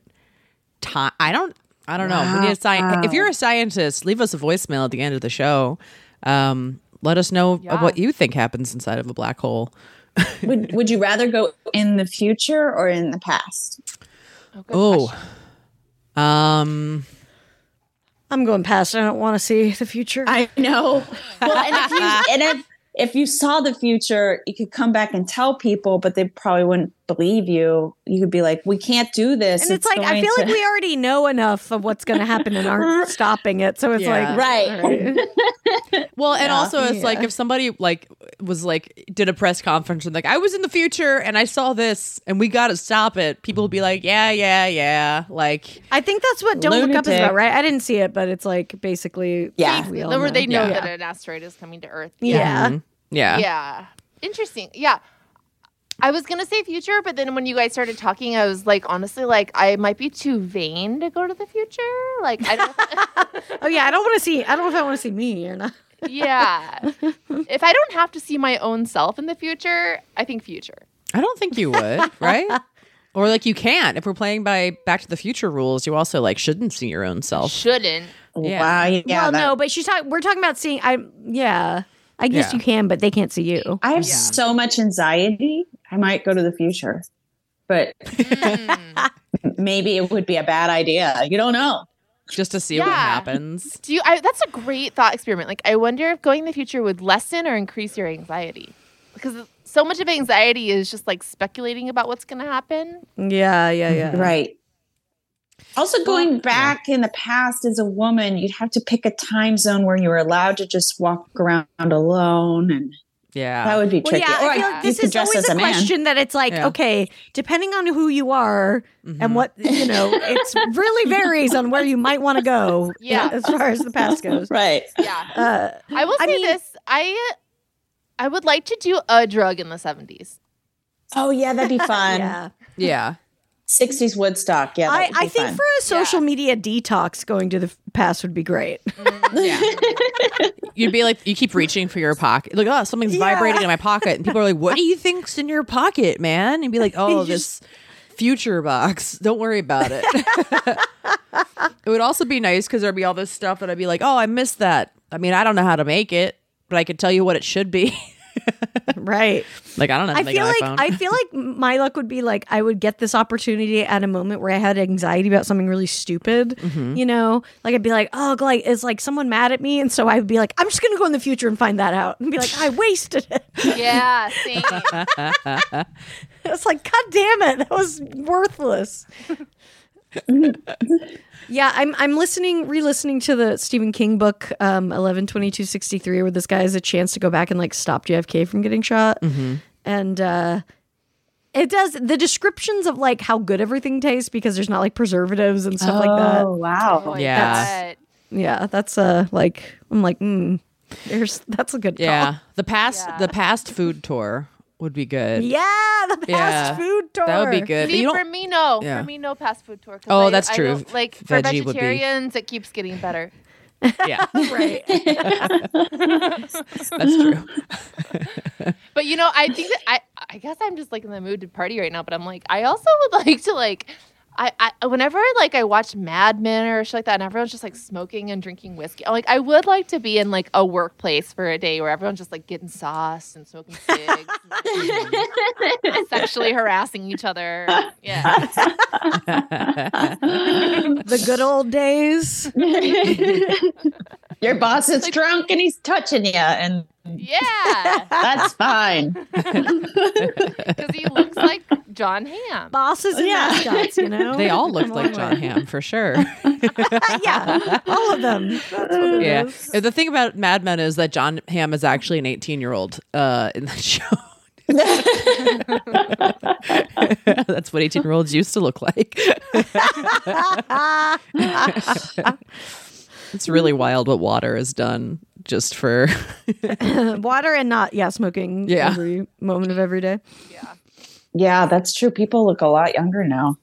time? I don't, I don't know. We need a sci- If you're a scientist, leave us a voicemail at the end of the show. Um, let us know Yeah. what you think happens inside of a black hole. Would Would you rather go in the future or in the past? Oh, good Oh, question. um, I'm going past. I don't want to see the future. I know. Well, and if you and if if you saw the future, you could come back and tell people, but they probably wouldn't believe you. You could be like, "We can't do this." and it's, like I going feel like we already know enough of what's going to happen and aren't stopping it. So it's Yeah. like Right. all right. well, and also it's like if somebody like was like did a press conference and like I was in the future and I saw this and we got to stop it. People would be like, yeah, yeah, yeah, like I think that's what Don't Look Up is Lunatic. about, right? I didn't see it, but it's like basically Yeah. we all They, know. they know Yeah. that an asteroid is coming to Earth. yeah. mhm, yeah, Yeah. Interesting. Yeah. I was gonna say future, but then when you guys started talking, I was like, honestly, like I might be too vain to go to the future. Like I don't Oh yeah, I don't want to see. I don't know if I want to see me or not. Yeah. if I don't have to see my own self in the future, I think future. I don't think you would, right? Or like you can't. If we're playing by Back to the Future rules, you also like shouldn't see your own self. Shouldn't. Yeah. Wow. Yeah. well, that- no, but she's talking. We're talking about seeing. I yeah. I guess Yeah. you can, but they can't see you. I have Yeah. so much anxiety. I might go to the future, but Mm. maybe it would be a bad idea. You don't know. Just to see what happens. Do you I that's a great thought experiment. Like I wonder if going in the future would lessen or increase your anxiety. Because so much of anxiety is just like speculating about what's gonna happen. Yeah, yeah, yeah. Right. Also, going back in the past as a woman, you'd have to pick a time zone where you were allowed to just walk around alone, and Yeah. that would be tricky. Well, yeah, or I feel like this is always as a a question that it's like, Yeah. okay, depending on who you are Mhm. and what you know, it really varies on where you might want to go. Yeah. as far as the past goes. Right. Yeah. Uh, I will I say mean- this. I I would like to do a drug in the seventies. Oh yeah, that'd be fun. yeah, yeah. 60s Woodstock. Yeah. I, I think fun. for a social media detox, going to the past would be great. Mm-hmm. Yeah. You'd be like, you keep reaching for your pocket. Like, oh, something's Yeah. vibrating in my pocket. And people are like, what do you think's in your pocket, man? And be like, oh, this future box. Don't worry about it. it would also be nice because there'd be all this stuff that I'd be like, oh, I missed that. I mean, I don't know how to make it, but I could tell you what it should be. Right. like, I don't know. I feel like. I feel like my luck would be like I would get this opportunity at a moment where I had anxiety about something really stupid. Mm-hmm. You know, like I'd be like, oh, like is like someone mad at me, and so I'd be like, I'm just gonna go in the future and find that out, and be like, I wasted it. Yeah, same. It's like, God damn it, that was worthless. yeah, I'm I'm listening, re-listening to the Stephen King book, um, eleven twenty two sixty three, where this guy has a chance to go back and like stop JFK from getting shot, and uh, it does the descriptions of like how good everything tastes because there's not like preservatives and stuff like that. Oh, wow. Oh, I Yeah. bet. Yeah, that's uh like I'm like, mm, there's that's a good call. yeah. The past, Yeah. the past food tour would be good. Yeah, the fast Yeah, food tour. That would be good. See, you for don't, me, no. Yeah. For me, no fast food tour. Oh, I- that's I true. don't- Like for Veggie would be- vegetarians, it keeps getting better. yeah, Right. that's true. But you know, I think that I I guess I'm just like in the mood to party right now. But I'm like, I also would like to like. I, I whenever like I watch Mad Men or shit like that, and everyone's just like smoking and drinking whiskey. I'm like, I would like to be in like a workplace for a day where everyone's just like getting sauce and smoking cigs, and, sexually harassing each other. Yeah, the good old days. Your boss is drunk and he's touching you, and yeah, that's fine. because he looks like Jon Hamm. Bosses and Yeah. mascots, you know? They all looked Come like John man. Hamm for sure. yeah, all of them. That's what it yeah. is. The thing about Mad Men is that Jon Hamm is actually an 18 year old uh, in the show. That's what 18 year olds used to look like. It's really wild what water has done just for. Water and not, yeah, smoking Yeah. every moment of every day. Yeah. yeah, that's true. People look a lot younger now.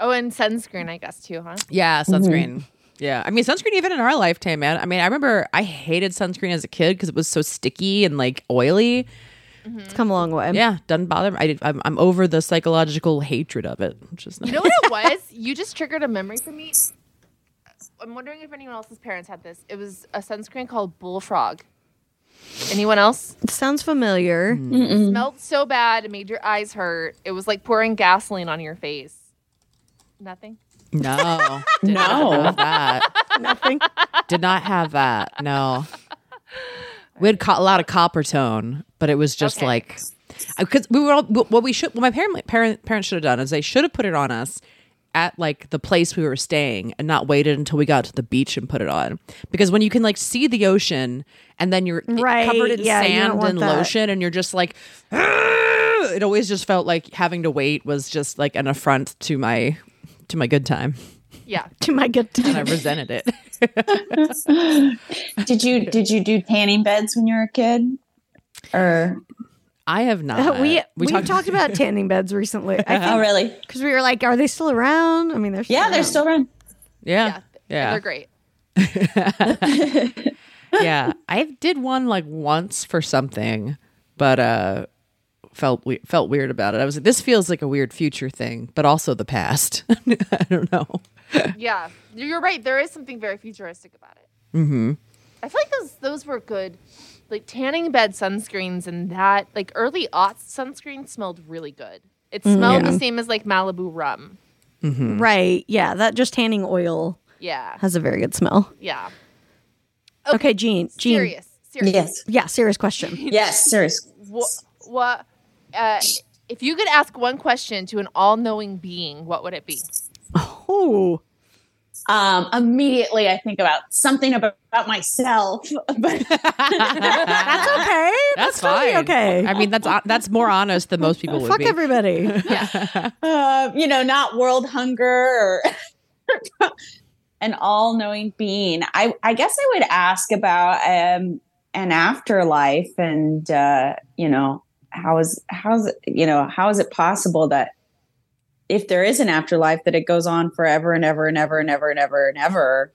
Oh, and sunscreen, I guess too, huh? yeah, mm-hmm. sunscreen. Yeah. I mean, sunscreen, even in our lifetime, man. I mean, I remember I hated sunscreen as a kid because it was so sticky and like oily. Mm-hmm. It's come a long way. Yeah, doesn't bother me. I did, I'm, I'm over the psychological hatred of it, which is nice. You know what it was? You just triggered a memory for me. I'm wondering if anyone else's parents had this. It was a sunscreen called Bullfrog. Anyone else? It sounds familiar. Mm. Smelled so bad, it made your eyes hurt. It was like pouring gasoline on your face. Nothing. No. Did No. Not that. Nothing. Did not have that. No. We had co- a lot of Coppertone, but it was just Okay. like because we were all what we should what my parent, parent parents should have done is they should have put it on us at like the place we were staying and not waited until we got to the beach and put it on because when you can like see the ocean and then you're Right, covered in yeah, sand and that. lotion and you're just like "Ah!" it always just felt like having to wait was just like an affront to my to my good time Yeah. To my good time and I resented it. Did you did you do tanning beds when you were a kid? Or I have not. we we talked, about tanning beds recently. I oh really? because we were like, are they still around? I mean, they're still Yeah, they're still around. Yeah, Yeah. yeah, They're great. yeah. I did one like once for something, but uh, felt we- felt weird about it. I was like, this feels like a weird future thing, but also the past. I don't know. Yeah. You're right. There is something very futuristic about it. Mm-hmm. I feel like those those were good. Like tanning bed sunscreens and that like early aughts sunscreen smelled really good. It smelled Yeah. the same as like Malibu rum. right. Yeah, that just tanning oil Yeah. has a very good smell. Yeah. Okay, Jeanne. Jeanne. Serious. Serious. Yes. Yeah, serious question. Yes, serious. What? What? Uh, if you could ask one question to an all-knowing being, what would it be? Oh, Um, immediately I think about something about, about myself. But that's okay. That's, totally fine. okay. I mean, that's that's more honest than most people would Fuck be. everybody. uh, you know, not world hunger or an all-knowing being. I I guess I would ask about um an afterlife and uh, you know, how is how's you know, how is it possible that if there is an afterlife, that it goes on forever and ever and ever and ever and ever and ever.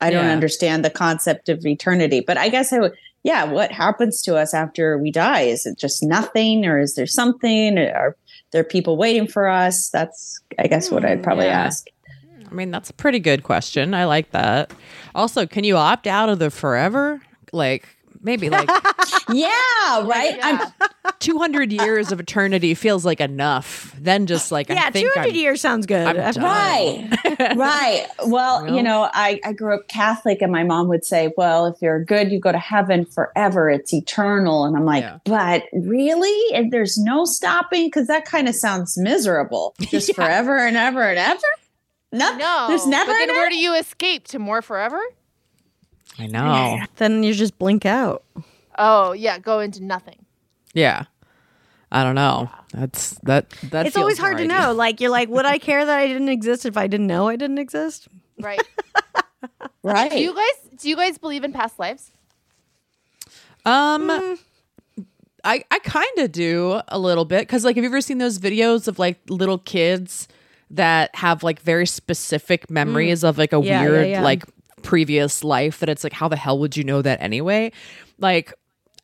I don't understand the concept of eternity, but I guess I would. Yeah, what happens to us after we die? Is it just nothing, or is there something? Are there people waiting for us? That's, I guess, what I'd hmm, probably yeah. ask. I mean, that's a pretty good question. I like that. Also, can you opt out of the forever? Like maybe like Yeah, right. I'm, 200 years of eternity feels like enough. Then just like yeah, I think 200 I'm, years sounds good. I'm After- done. Right. right. Well, Well. you know, I, I grew up Catholic and my mom would say, well, if you're good, you go to heaven forever. It's eternal. And I'm like, Yeah. but really? And there's no stopping? Because that kind of sounds miserable. Just forever and ever and ever? No, No. there's never But then where do you escape to more forever? I know. Then you just blink out. Oh yeah, go into nothing. Yeah. I don't know. That's that that it's always hard more to know. Like you're like, would I care that I didn't exist if I didn't know I didn't exist? Right. Right. do you guys do you guys believe in past lives? Um Mm. I I kind of do a little bit cuz like have you ever seen those videos of like little kids that have like very specific memories of like a Mm. Yeah, yeah, weird yeah. like previous life that it's like how the hell would you know that anyway? Like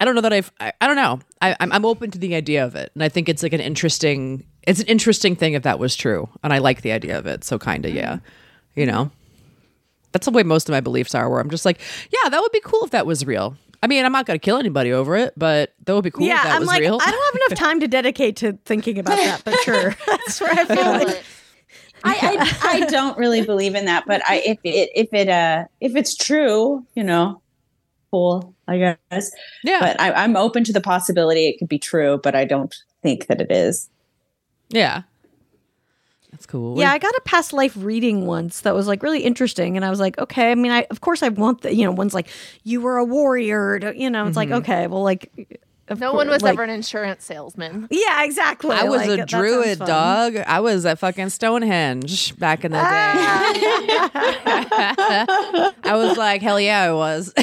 I don't know that I've I, I don't know. I I'm, I'm open to the idea of it and I think it's like an interesting it's an interesting thing if that was true and I like the idea of it. So kind of yeah. You know. That's the way most of my beliefs are where I'm just like, yeah, that would be cool if that was real. I mean, I'm not going to kill anybody over it, but that would be cool yeah, if that I'm was like, real. I don't have enough time to dedicate to thinking about that, but sure. That's where I feel like I, I, I don't really believe in that, but I if it if it uh if it's true, you know, cool, I guess. yeah. But I, I'm open to the possibility it could be true, but I don't think that it is. yeah. That's cool. Yeah, I got a past life reading once that was like really interesting, and I was like, okay. I mean, I of course I want the you know one's like you were a warrior, you know. It's like okay, well, like of No cour- one was like- ever an insurance salesman. Yeah, exactly. I was Like, a druid dog. I was at fucking Stonehenge back in the day. Ah. I was like, hell yeah, I was.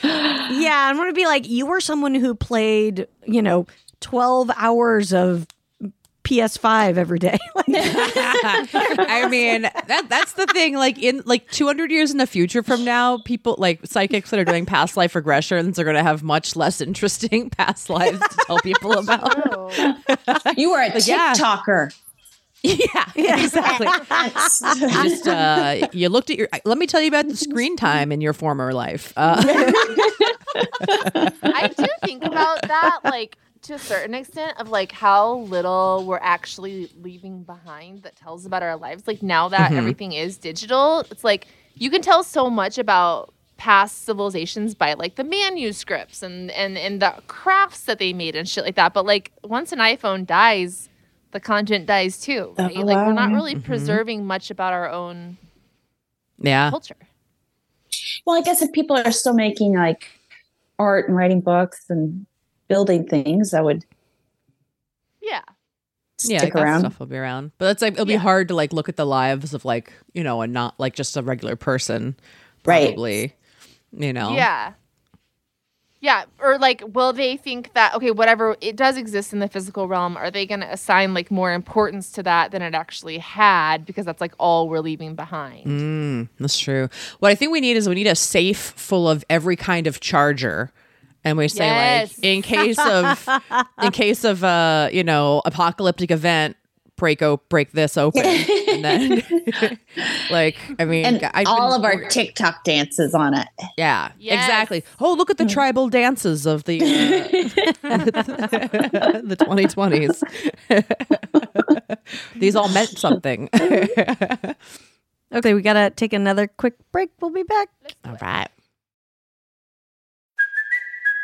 Yeah, I'm gonna be like, you were someone who played, you know, 12 hours of PS5 every day. I mean, that that's the thing. Like in like 200 years in the future from now, people like psychics that are doing past life regressions are going to have much less interesting past lives to tell people about. You were a yeah. TikToker. yeah, exactly. You just uh, you looked at your. Let me tell you about the screen time in your former life. Uh, I do think about that, like to a certain extent, of like how little we're actually leaving behind that tells about our lives. Like now that mm-hmm. everything is digital, it's like you can tell so much about past civilizations by like the manuscripts and and and the crafts that they made and shit like that. But like once an iPhone dies, the content dies too. Oh, right? Like we're not wow. really mm-hmm. preserving much about our own yeah, culture. well, I guess if people are still making like art and writing books and building things, that would Yeah. yeah, stick around. stuff will be around. But it's like it'll be hard to like look at the lives of like you know, and not like just a regular person, Right. probably. You know, Yeah. Yeah. Or like, will they think that, okay, whatever, it does exist in the physical realm, are they going to assign like more importance to that than it actually had because that's like all we're leaving behind? Mm, that's true. What I think we need is we need a safe full of every kind of charger. And we say Yes. like in case of in case of uh, you know, apocalyptic event, break o- break this open. and then like I mean and I've all been- of our TikTok dances on it. Yeah, Yes. exactly. Oh, look at the tribal dances of the uh, the 2020s. These all meant something. okay, we gotta take another quick break. We'll be back. all right.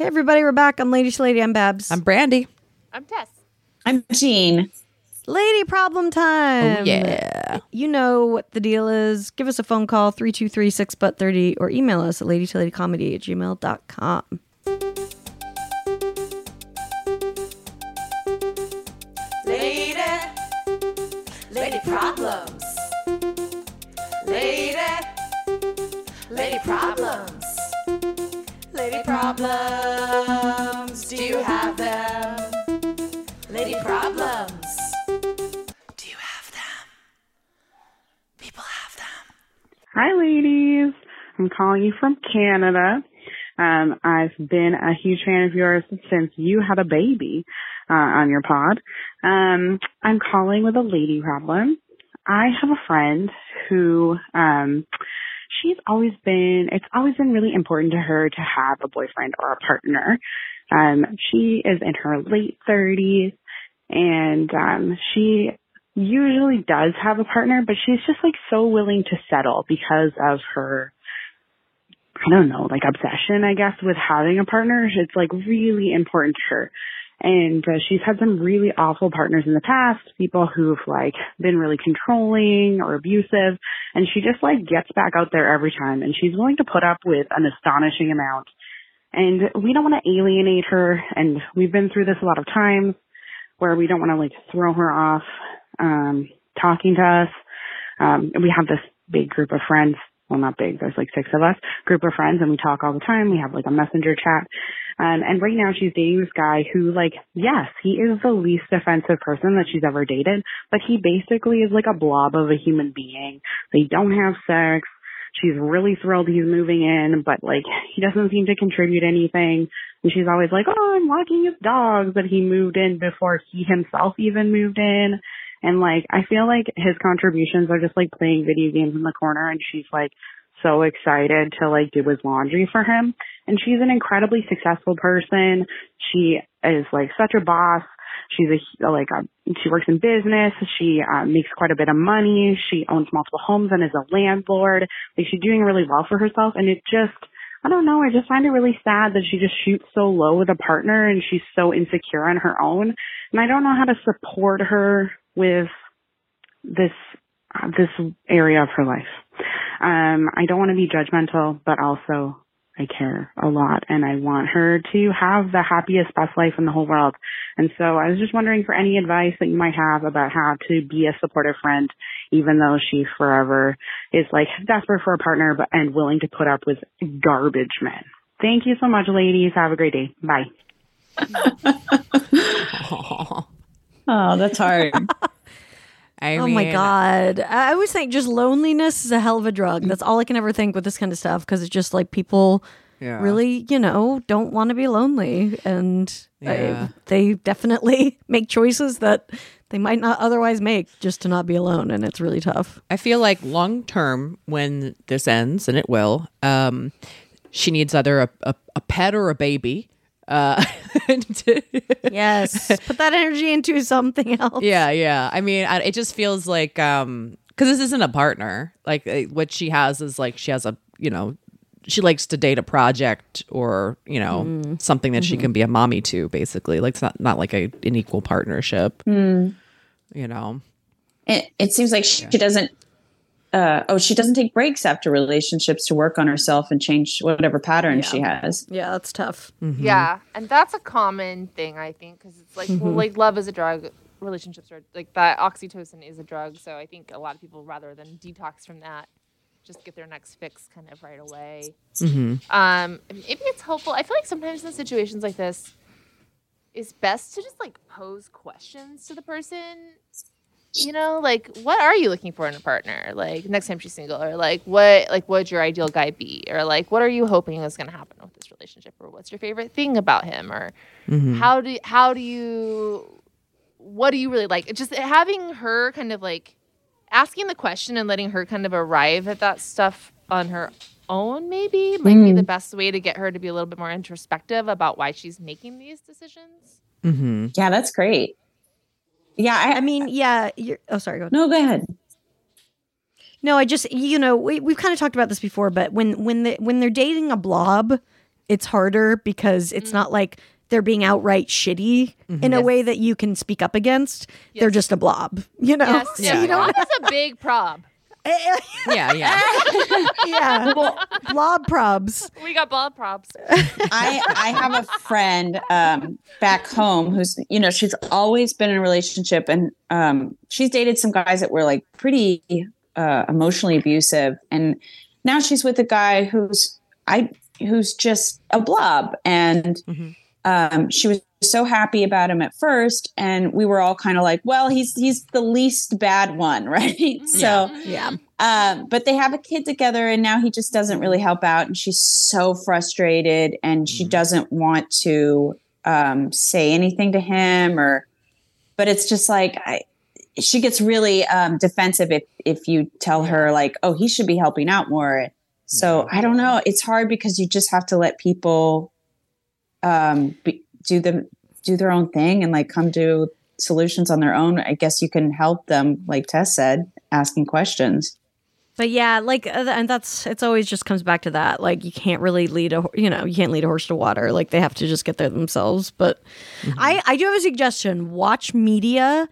Hey everybody, we're back on Lady Lady. I'm Babs. I'm Brandy. I'm Tess. I'm Jeanne. Lady problem time. Oh, yeah. You know what the deal is. Give us a phone call, 323 6 but 30, or email us at ladytoladycomedy at gmail.com. Lady, lady problems. Lady, lady problems. Problems. Do you have them? Lady problems. Do you have them? People have them. Hi, ladies. I'm calling you from Canada. Um, I've been a huge fan of yours since you had a baby uh, on your pod. Um, I'm calling with a lady problem. I have a friend who um, she's always been. It's always been really important to her to have a boyfriend or a partner. Um, she is in her late 30s, and um, she usually does have a partner, but she's just like so willing to settle because of her, I don't know, like obsession, I guess, with having a partner. It's like really important to her. And uh, she's had some really awful partners in the past, people who've like been really controlling or abusive, and she just like gets back out there every time and she's willing to put up with an astonishing amount. And we don't want to alienate her and we've been through this a lot of times where we don't want to like throw her off um talking to us. Um we have this big group of friends. Well not big, there's like six of us, group of friends and we talk all the time. We have like a messenger chat. Um and right now she's dating this guy who like yes, he is the least offensive person that she's ever dated, but he basically is like a blob of a human being. They don't have sex. She's really thrilled he's moving in, but like he doesn't seem to contribute anything. And she's always like, "Oh, I'm walking his dogs," but he moved in before he himself even moved in. And like, I feel like his contributions are just like playing video games in the corner, and she's like so excited to like do his laundry for him. And she's an incredibly successful person. She is like such a boss. She's a like a, she works in business. She uh, makes quite a bit of money. She owns multiple homes and is a landlord. Like she's doing really well for herself. And it just I don't know. I just find it really sad that she just shoots so low with a partner and she's so insecure on her own. And I don't know how to support her with this uh, this area of her life. Um, I don't want to be judgmental, but also I care a lot and I want her to have the happiest, best life in the whole world. And so I was just wondering for any advice that you might have about how to be a supportive friend, even though she forever is like desperate for a partner but and willing to put up with garbage men. Thank you so much, ladies. Have a great day. Bye. Oh, that's hard. I oh my god! I I always think just loneliness is a hell of a drug. That's all I can ever think with this kind of stuff because it's just like people Yeah. really, you know, don't want to be lonely, and Yeah. they, they definitely make choices that they might not otherwise make just to not be alone, and it's really tough. I feel like long term, when this ends, and it will, um, she needs either a, a, a pet or a baby. Uh, to- Yes, put that energy into something else. yeah, yeah. I mean, I, it just feels like um, because this isn't a partner. Like uh, what she has is like she has a you know she likes to date a project or you know something that she can be a mommy to. Basically, like it's not not like a an equal partnership. You know. it, it seems like she doesn't uh, oh she doesn't take breaks after relationships to work on herself and change whatever pattern she has Yeah, that's tough. Yeah, and that's a common thing I think because it's like well, like love is a drug, relationships are like that. Oxytocin is a drug, so I think a lot of people rather than detox from that, just get their next fix kind of right away. Um, maybe it's helpful. I feel like sometimes in situations like this, it's best to just like pose questions to the person. You know, like what are you looking for in a partner? Like next time she's single, or like what like what'd your ideal guy be, or like what are you hoping is going to happen with this relationship, or what's your favorite thing about him, or how do how do you what do you really like? Just having her kind of like asking the question and letting her kind of arrive at that stuff on her own maybe might be the best way to get her to be a little bit more introspective about why she's making these decisions. Mm-hmm. yeah that's great yeah i, I mean, yeah. You're, oh, sorry. Go ahead. no go ahead No, I just you know we we've kind of talked about this before, but when when the when they're dating a blob, it's harder because it's mm. not like they're being outright shitty mm-hmm. in a way that you can speak up against. They're just a blob, you know. Yes, So yeah. you don't Blob is a big prob. Yeah, yeah. yeah. blob probs. We got blob probs. I I have a friend um, back home who's you know she's always been in a relationship and um, she's dated some guys that were like pretty uh, emotionally abusive and now she's with a guy who's I who's just a blob and um, she was so happy about him at first and we were all kind of like well he's he's the least bad one right so Yeah. um, but they have a kid together, and now he just doesn't really help out. And she's so frustrated, and she doesn't want to um, say anything to him, or. But it's just like I, she gets really um, defensive if if you tell her like, "Oh, he should be helping out more." So I don't know. It's hard because you just have to let people um, be, do them do their own thing and like come to solutions on their own. I guess you can help them, like Tess said, asking questions. But yeah, like, uh, and that's it's always just comes back to that. Like, you can't really lead a, you know, you can't lead a horse to water. Like, they have to just get there themselves. But I, I do have a suggestion: watch media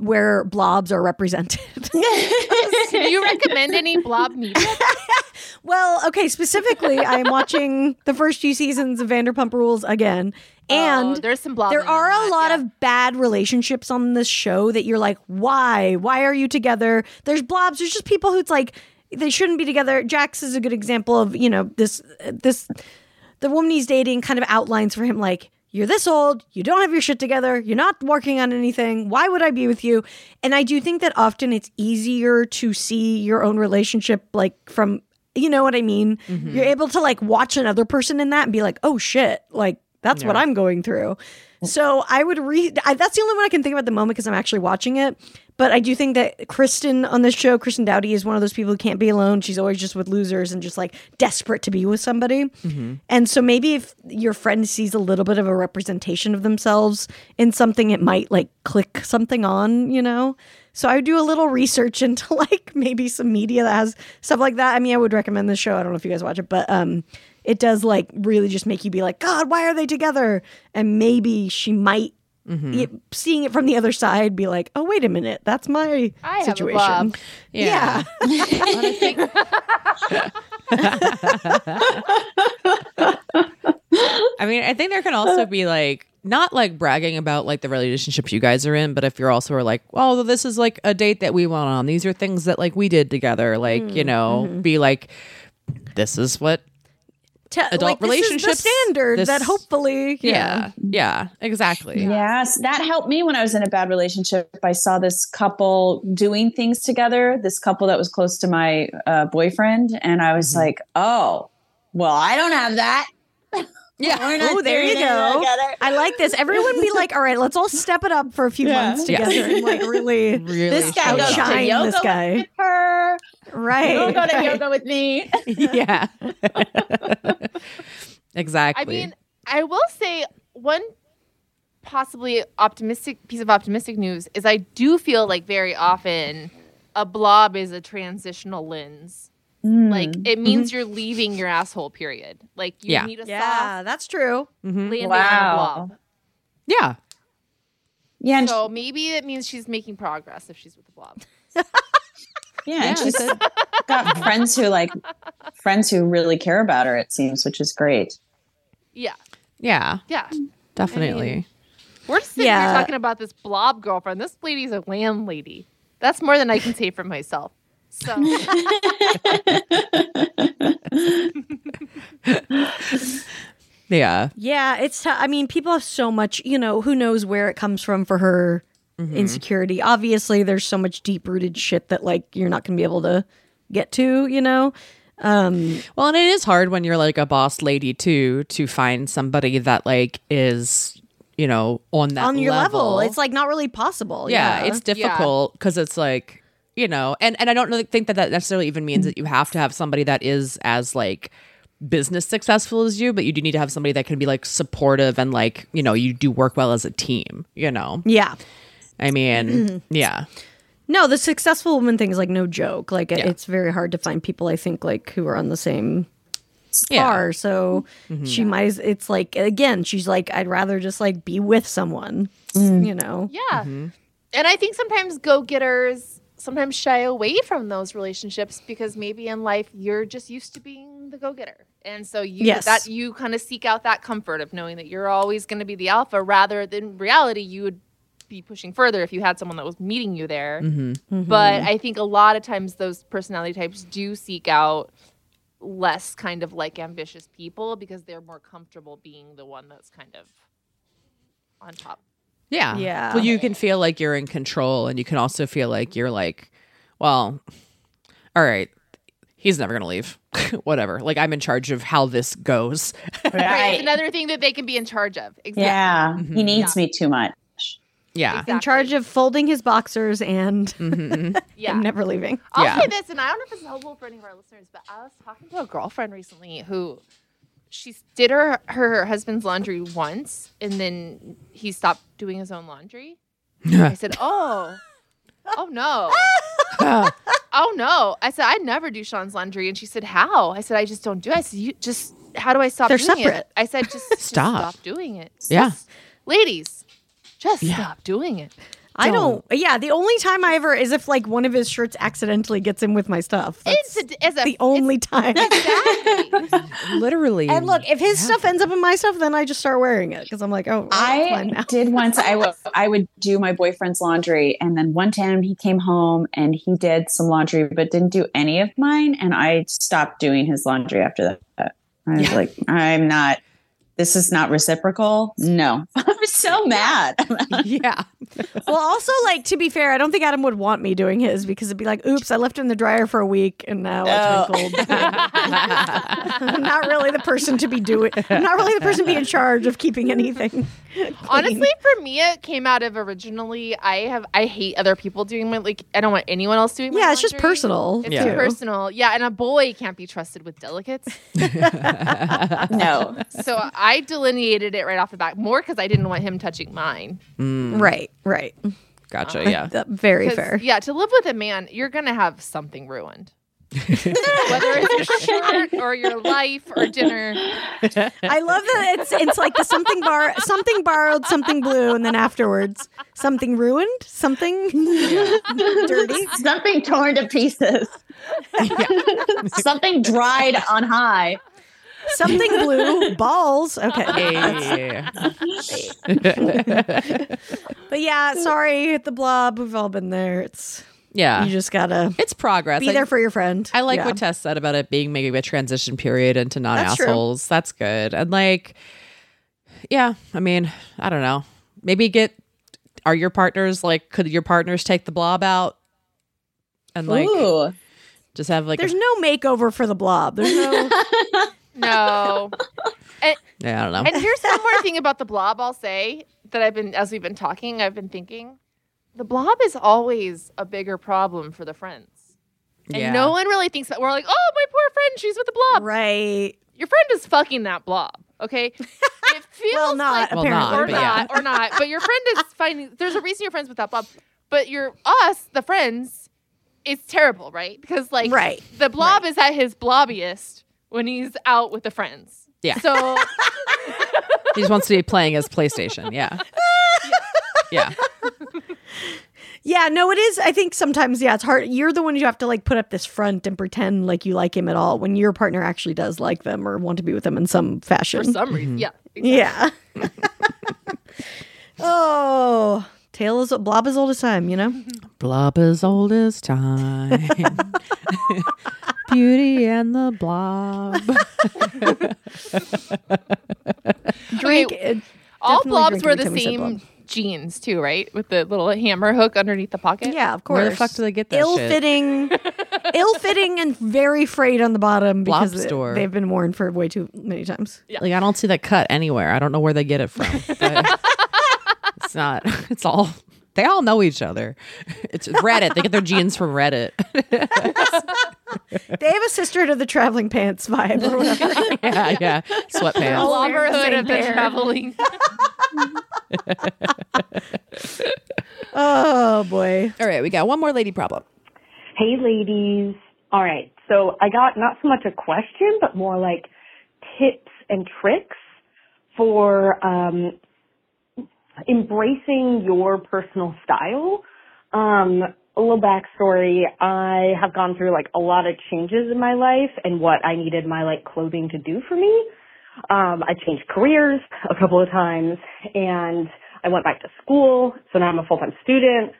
where blobs are represented. Do you recommend any blob media? well, okay, specifically, I'm watching the first few seasons of Vanderpump Rules again, and Oh, there's some there are a lot of bad relationships on this show that you're like, why? Why are you together? There's blobs. There's just people who's like, they shouldn't be together. Jax is a good example of, you know, this, this, the woman he's dating kind of outlines for him, like, you're this old, you don't have your shit together, you're not working on anything. Why would I be with you? And I do think that often it's easier to see your own relationship like from, you know what I mean? Mm-hmm. You're able to like watch another person in that and be like, oh shit, like that's what I'm going through. So I would read. That's the only one I can think of at the moment because I'm actually watching it. But I do think that Kristen on this show, Kristen Doute, is one of those people who can't be alone. She's always just with losers and just like desperate to be with somebody. And so maybe if your friend sees a little bit of a representation of themselves in something, it might like click something on, you know? So I would do a little research into like maybe some media that has stuff like that. I mean, I would recommend this show. I don't know if you guys watch it, but um it does like really just make you be like, God, why are they together? And maybe she might mm-hmm. it- seeing it from the other side be like, oh wait a minute, that's my I have a situation. blob. Yeah. I mean, I think there can also be like not like bragging about like the relationships you guys are in, but if you're also like, oh, well, this is like a date that we went on. These are things that like we did together. Like you mm, know, mm-hmm. be like, this is what Te- Adult like, this is relationships, the standard this- that hopefully yeah, yeah, exactly. Yes, that helped me when I was in a bad relationship. I saw this couple doing things together, this couple that was close to my uh, boyfriend. And I was like, oh, well, I don't have that. Yeah. We're not Oh, there you go. together. I like this. Everyone be like, all right, let's all step it up for a few Yeah. months Yeah. together and like really Really, This guy show goes up. to yoga this guy. with her. Right. Don't go to right. yoga with me. yeah, exactly. I mean, I will say one possibly optimistic piece of optimistic news is I do feel like very often a blob is a transitional lens. Mm. Like it mm-hmm. means you're leaving your asshole. Period. Like you Yeah. need a Yeah, that's true. soft landing on a Wow. blob. yeah, Yeah, and So maybe it means she's making progress if she's with the blob. yeah, and she's got friends who like friends who really care about her. It seems, which is great. Yeah, yeah, yeah. definitely. We're sitting Yeah. here talking about this blob girlfriend. This lady's a landlady. That's more than I can say for myself. So yeah, Yeah, it's. T- I mean, people have so much. You know, who knows where it comes from for her insecurity? Obviously, there's so much deep rooted shit that like you're not going to be able to get to. You know. Um, Well, and it is hard when you're like a boss lady too to find somebody that like is you know on that on your level. it's like not really possible. yeah, Yeah, it's difficult because it's like you know, and and I don't really think that that necessarily even means that you have to have somebody that is as like business successful as you, but you do need to have somebody that can be like supportive and like you know you do work well as a team. You know, yeah. I mean, yeah, No, the successful woman thing is like no joke. Like it- Yeah. it's very hard to find people I think like who are on the same Yeah. far. So Mhm. she might. as- It's like again, she's like, I'd rather just like be with someone. You know. Yeah. Mm-hmm. And I think sometimes go getters sometimes shy away from those relationships because maybe in life you're just used to being the go getter. And so you Yes. that you kind of seek out that comfort of knowing that you're always going to be the alpha rather than reality you would be pushing further if you had someone that was meeting you there. Mm-hmm. But I think a lot of times those personality types do seek out less kind of like ambitious people because they're more comfortable being the one that's kind of on top. Yeah. Yeah. Well, you can feel like you're in control and you can also feel like you're like, well, all right, he's never going to leave. Whatever. Like I'm in charge of how this goes. Right. Right. It's another thing that they can be in charge of. Exactly. Yeah. Mm-hmm. He needs me too much. Yeah. In charge of folding his boxers and, Mhm. Yeah. and never leaving. I'll Yeah. say this, and I don't know if it's helpful for any of our listeners, but I was talking to a girlfriend recently who she did her her husband's laundry once, and then he stopped doing his own laundry. I said, "Oh, oh no, oh no!" I said, "I never do Sean's laundry," and she said, "How?" I said, "I just don't do it." I said, "You just how do I stop They're doing separate. it?" I said, "Just just Stop. stop doing it." Yeah. Just- ladies, just Yeah. stop doing it. I don't. Yeah, the only time I ever is if like one of his shirts accidentally gets in with my stuff. That's It's a, it's a the only time. exactly. Literally. And look, if his stuff ends up in my stuff, then I just start wearing it because I'm like, oh, well, now. I did once. I would I would do my boyfriend's laundry, and then one time he came home and he did some laundry, but didn't do any of mine, and I stopped doing his laundry after that. I was like, I'm not. This is not reciprocal. No, I'm so mad. yeah. Well, also, like to be fair, I don't think Adam would want me doing his because it'd be like, oops, I left it in the dryer for a week and now Oh. it's wrinkled. I'm not really the person to be doing. I'm not really the person to be in charge of keeping anything. Honestly, for me, it came out of originally. I have I hate other people doing my like. I don't want anyone else doing. my Yeah, it's just personal. It's Yeah. too personal. Yeah, and a boy can't be trusted with delicates. no, so I delineated it right off the bat more because I didn't want him touching mine. Mm. Right, right. Gotcha. Uh, yeah. Very fair. Yeah, to live with a man, you're gonna have something ruined. Whether it's your shirt or your life or dinner. I love that it's it's like the something bar something borrowed, something blue, and then afterwards something ruined, something dirty. something torn to pieces. something dried on high. Something blue, balls. Okay. Hey. But yeah, sorry, the blob. We've all been there. It's yeah. you just gotta it's progress. be I- there for your friend. I like Yeah. what Tess said about it being maybe a transition period into not That's true. assholes. That's good. And like, yeah, I mean, I don't know. Maybe get are your partners like could your partners take the blob out and like Ooh, just have like a, There's no makeover for the blob. There's no. No. And, yeah, I don't know. and here's one more thing about the blob I'll say that I've been as we've been talking, I've been thinking. The blob is always a bigger problem for the friends. And Yeah. no one really thinks that we're like, oh, my poor friend, she's with the blob. right. Your friend is fucking that blob, okay? It feels Well, not like Well, not, or apparently. but yeah. not, or not. But your friend is finding there's a reason you're friends with that blob. But you're us, the friends, it's terrible, right? Because like Right. the blob is at his blobbiest when he's out with the friends. Yeah. So he just wants to be playing his PlayStation. Yeah. Yeah. Yeah, no, it is. I think sometimes, yeah, it's hard. You're the one you have to like put up this front and pretend like you like him at all when your partner actually does like them or want to be with them in some fashion. for some reason, mm-hmm. yeah. yeah. oh, tale is blob as old as time, you know. Blob as old as time. Beauty and the blob. Drink. Okay, All blobs drink wear the time we said same blob. jeans too, right? With the little hammer hook underneath the pocket. Yeah, of course. Where the fuck do they get that Ill shit? fitting, ill fitting, and very frayed on the bottom Blob because it- they've been worn for way too many times. Yeah. Like I don't see that cut anywhere. I don't know where they get it from. But it's not. It's all. They all know each other. It's Reddit. They get their jeans from Reddit. They have a sister to the traveling pants vibe or whatever. yeah, yeah. The Sweatpants. longer the hood of the traveling. oh boy. All right, we got one more lady problem. Hey, ladies. All right. So I got not so much a question, but more like tips and tricks for um, embracing your personal style. Um, a little backstory. I have gone through like a lot of changes in my life and what I needed my like clothing to do for me. Um, I changed careers a couple of times and I went back to school. So now I'm a full-time student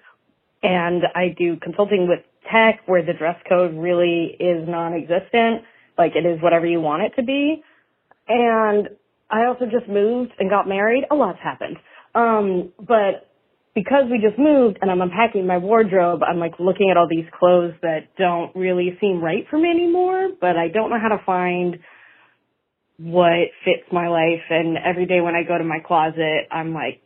and I do consulting with tech where the dress code really is non-existent. Like it is whatever you want it to be. And I also just moved and got married. A lot's happened. Um, but because we just moved and I'm unpacking my wardrobe, I'm like looking at all these clothes that don't really seem right for me anymore, but I don't know how to find what fits my life. And every day when I go to my closet, I'm like,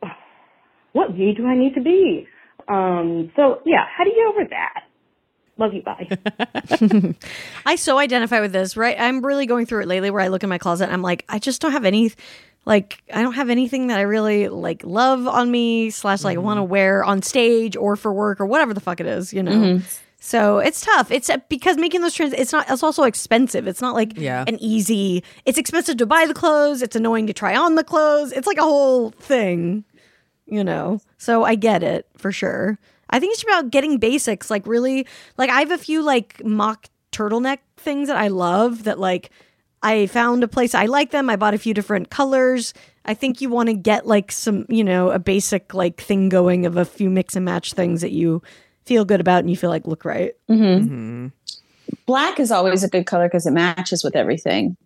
what me do I need to be? Um, so yeah, how do you get over that? Love you. Bye. I so identify with this, right? I'm really going through it lately where I look in my closet I'm like, I just don't have any like I don't have anything that I really like love on me slash like want to wear on stage or for work or whatever the fuck it is, you know. Mhm. So it's tough. It's because making those trends, It's not. It's also expensive. It's not like Yeah. an easy. It's expensive to buy the clothes. It's annoying to try on the clothes. It's like a whole thing, you know. So I get it for sure. I think it's about getting basics. Like really, like I have a few like mock turtleneck things that I love. That like I found a place I like them. I bought a few different colors. I think you want to get like some, you know, a basic like thing going of a few mix and match things that you feel good about and you feel like look right. Mhm. Black is always a good color because it matches with everything.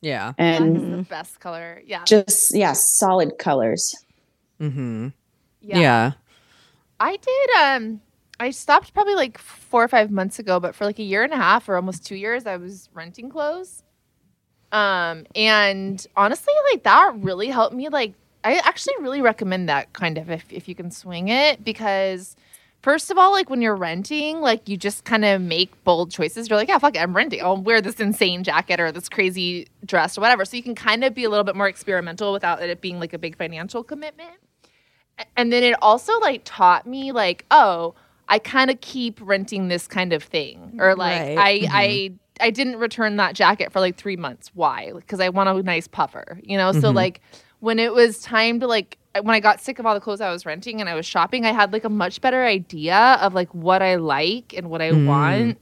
Yeah. And Black is the best color. Yeah. just, yeah, solid colors. Mm-hmm. Yeah. Yeah. I did um I stopped probably like 4 or 5 months ago, but for like a year and a half or almost 2 years I was renting clothes. Um and honestly like that really helped me like I actually really recommend that kind of if if you can swing it because First of all, like when you're renting, like you just kind of make bold choices. You're like, yeah, fuck it, I'm renting. I'll wear this insane jacket or this crazy dress or whatever. So you can kind of be a little bit more experimental without it being like a big financial commitment and then it also like taught me like oh i kind of keep renting this kind of thing or like Right. i Mm-hmm. i i didn't return that jacket for like three months why because i want a nice puffer you know so Mhm. like when it was time to like when i got sick of all the clothes i was renting and i was shopping i had like a much better idea of like what i like and what i Mm. want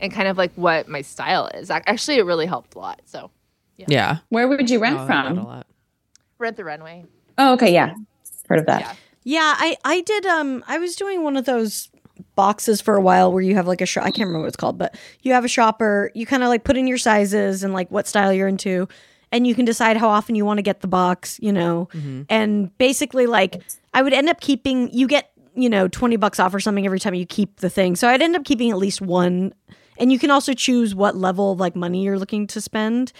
and kind of like what my style is actually it really helped a lot so Yeah. Where would you rent Oh, I a from? lot. rent the runway Oh, okay. Yeah. Heard of that. Yeah. Yeah, I I did um I was doing one of those boxes for a while where you have like a shop I can't remember what it's called, but you have a shopper, you kind of like put in your sizes and like what style you're into and you can decide how often you want to get the box, you know. Mm-hmm. And basically like I would end up keeping you get, you know, 20 bucks off or something every time you keep the thing. So I'd end up keeping at least one and you can also choose what level of like money you're looking to spend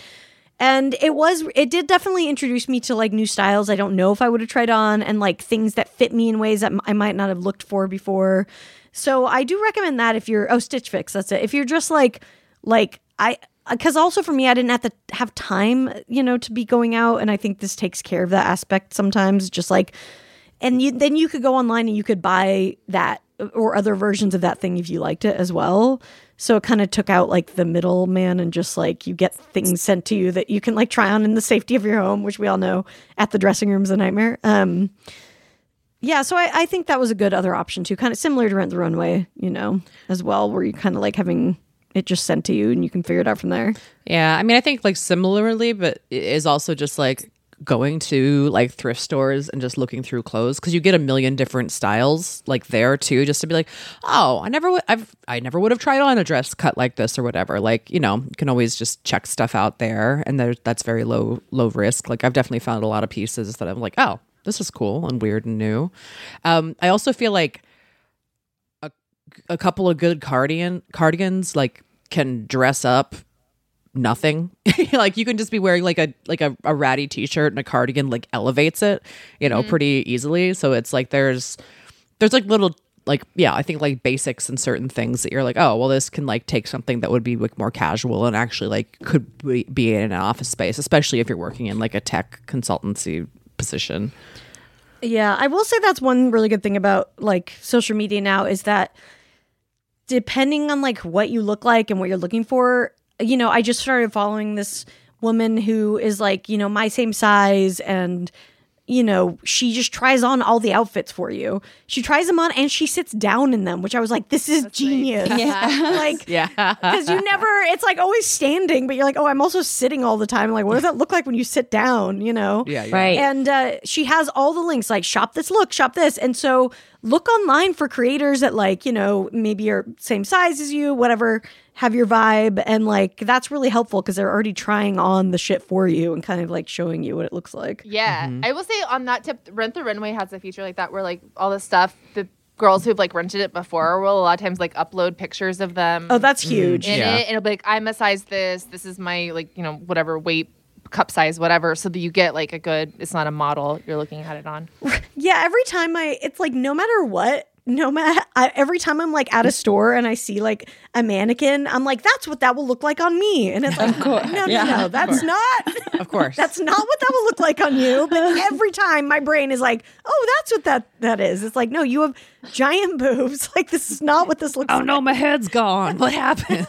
and it was it did definitely introduce me to like new styles i don't know if i would have tried on and like things that fit me in ways that i might not have looked for before so i do recommend that if you're oh stitch fix that's it if you're just like like i because also for me i didn't have to have time you know to be going out and i think this takes care of that aspect sometimes just like and you, then you could go online and you could buy that or other versions of that thing if you liked it as well. So it kind of took out like the middleman and just like you get things sent to you that you can like try on in the safety of your home, which we all know at the dressing room is a nightmare. Um, yeah, so I, I think that was a good other option too, kind of similar to Rent the Runway, you know, as well, where you kind of like having it just sent to you and you can figure it out from there. Yeah, I mean, I think like similarly, but it is also just like going to like thrift stores and just looking through clothes because you get a million different styles like there too, just to be like, oh, I never would, I've, I never would have tried on a dress cut like this or whatever. Like, you know, you can always just check stuff out there, and that's very low, low risk. Like, I've definitely found a lot of pieces that I'm like, oh, this is cool and weird and new. Um, I also feel like a, a couple of good cardigan cardigans like can dress up nothing. Like you can just be wearing like a like a, a ratty t-shirt and a cardigan like elevates it you know pretty easily. So it's like there's there's like little like yeah i think like basics and certain things that you're like oh well this can like take something that would be like more casual and actually like could be, be in an office space especially if you're working in like a tech consultancy position. Yeah, I will say that's one really good thing about like social media now is that depending on like what you look like and what you're looking for, you know, I just started following this woman who is like, you know, my same size and you know, she just tries on all the outfits for you. She tries them on and she sits down in them, which I was like, this is genius. Yeah. like Yeah. because you never it's like always standing but you're like oh i'm also sitting all the time like what does that look like when you sit down you know Yeah, yeah. Right. and uh, she has all the links like shop this look shop this and so look online for creators that like you know maybe are same size as you whatever have your vibe and like that's really helpful because they're already trying on the shit for you and kind of like showing you what it looks like Yeah, Mm-hmm. I will say on that tip, Rent the Runway has a feature like that where like all the stuff the girls who've like rented it before will a lot of times like upload pictures of them. oh that's huge in Yeah. it, and it'll be like I'm a size this. This is my like you know whatever weight, cup size, whatever. So that you get like a good. It's not a model you're looking at it on. Yeah, every time I, it's like no matter what, no matter every time I'm like at a mm. store and I see like a mannequin, I'm like, that's what that will look like on me, and it's like, no, no, Yeah, no, of that's not. Of course. That's not what that will look like on you. But every time my brain is like, oh, that's what that that is. It's like, no, you have giant boobs. Like this is not what this looks oh like. no, my head's gone. What happened?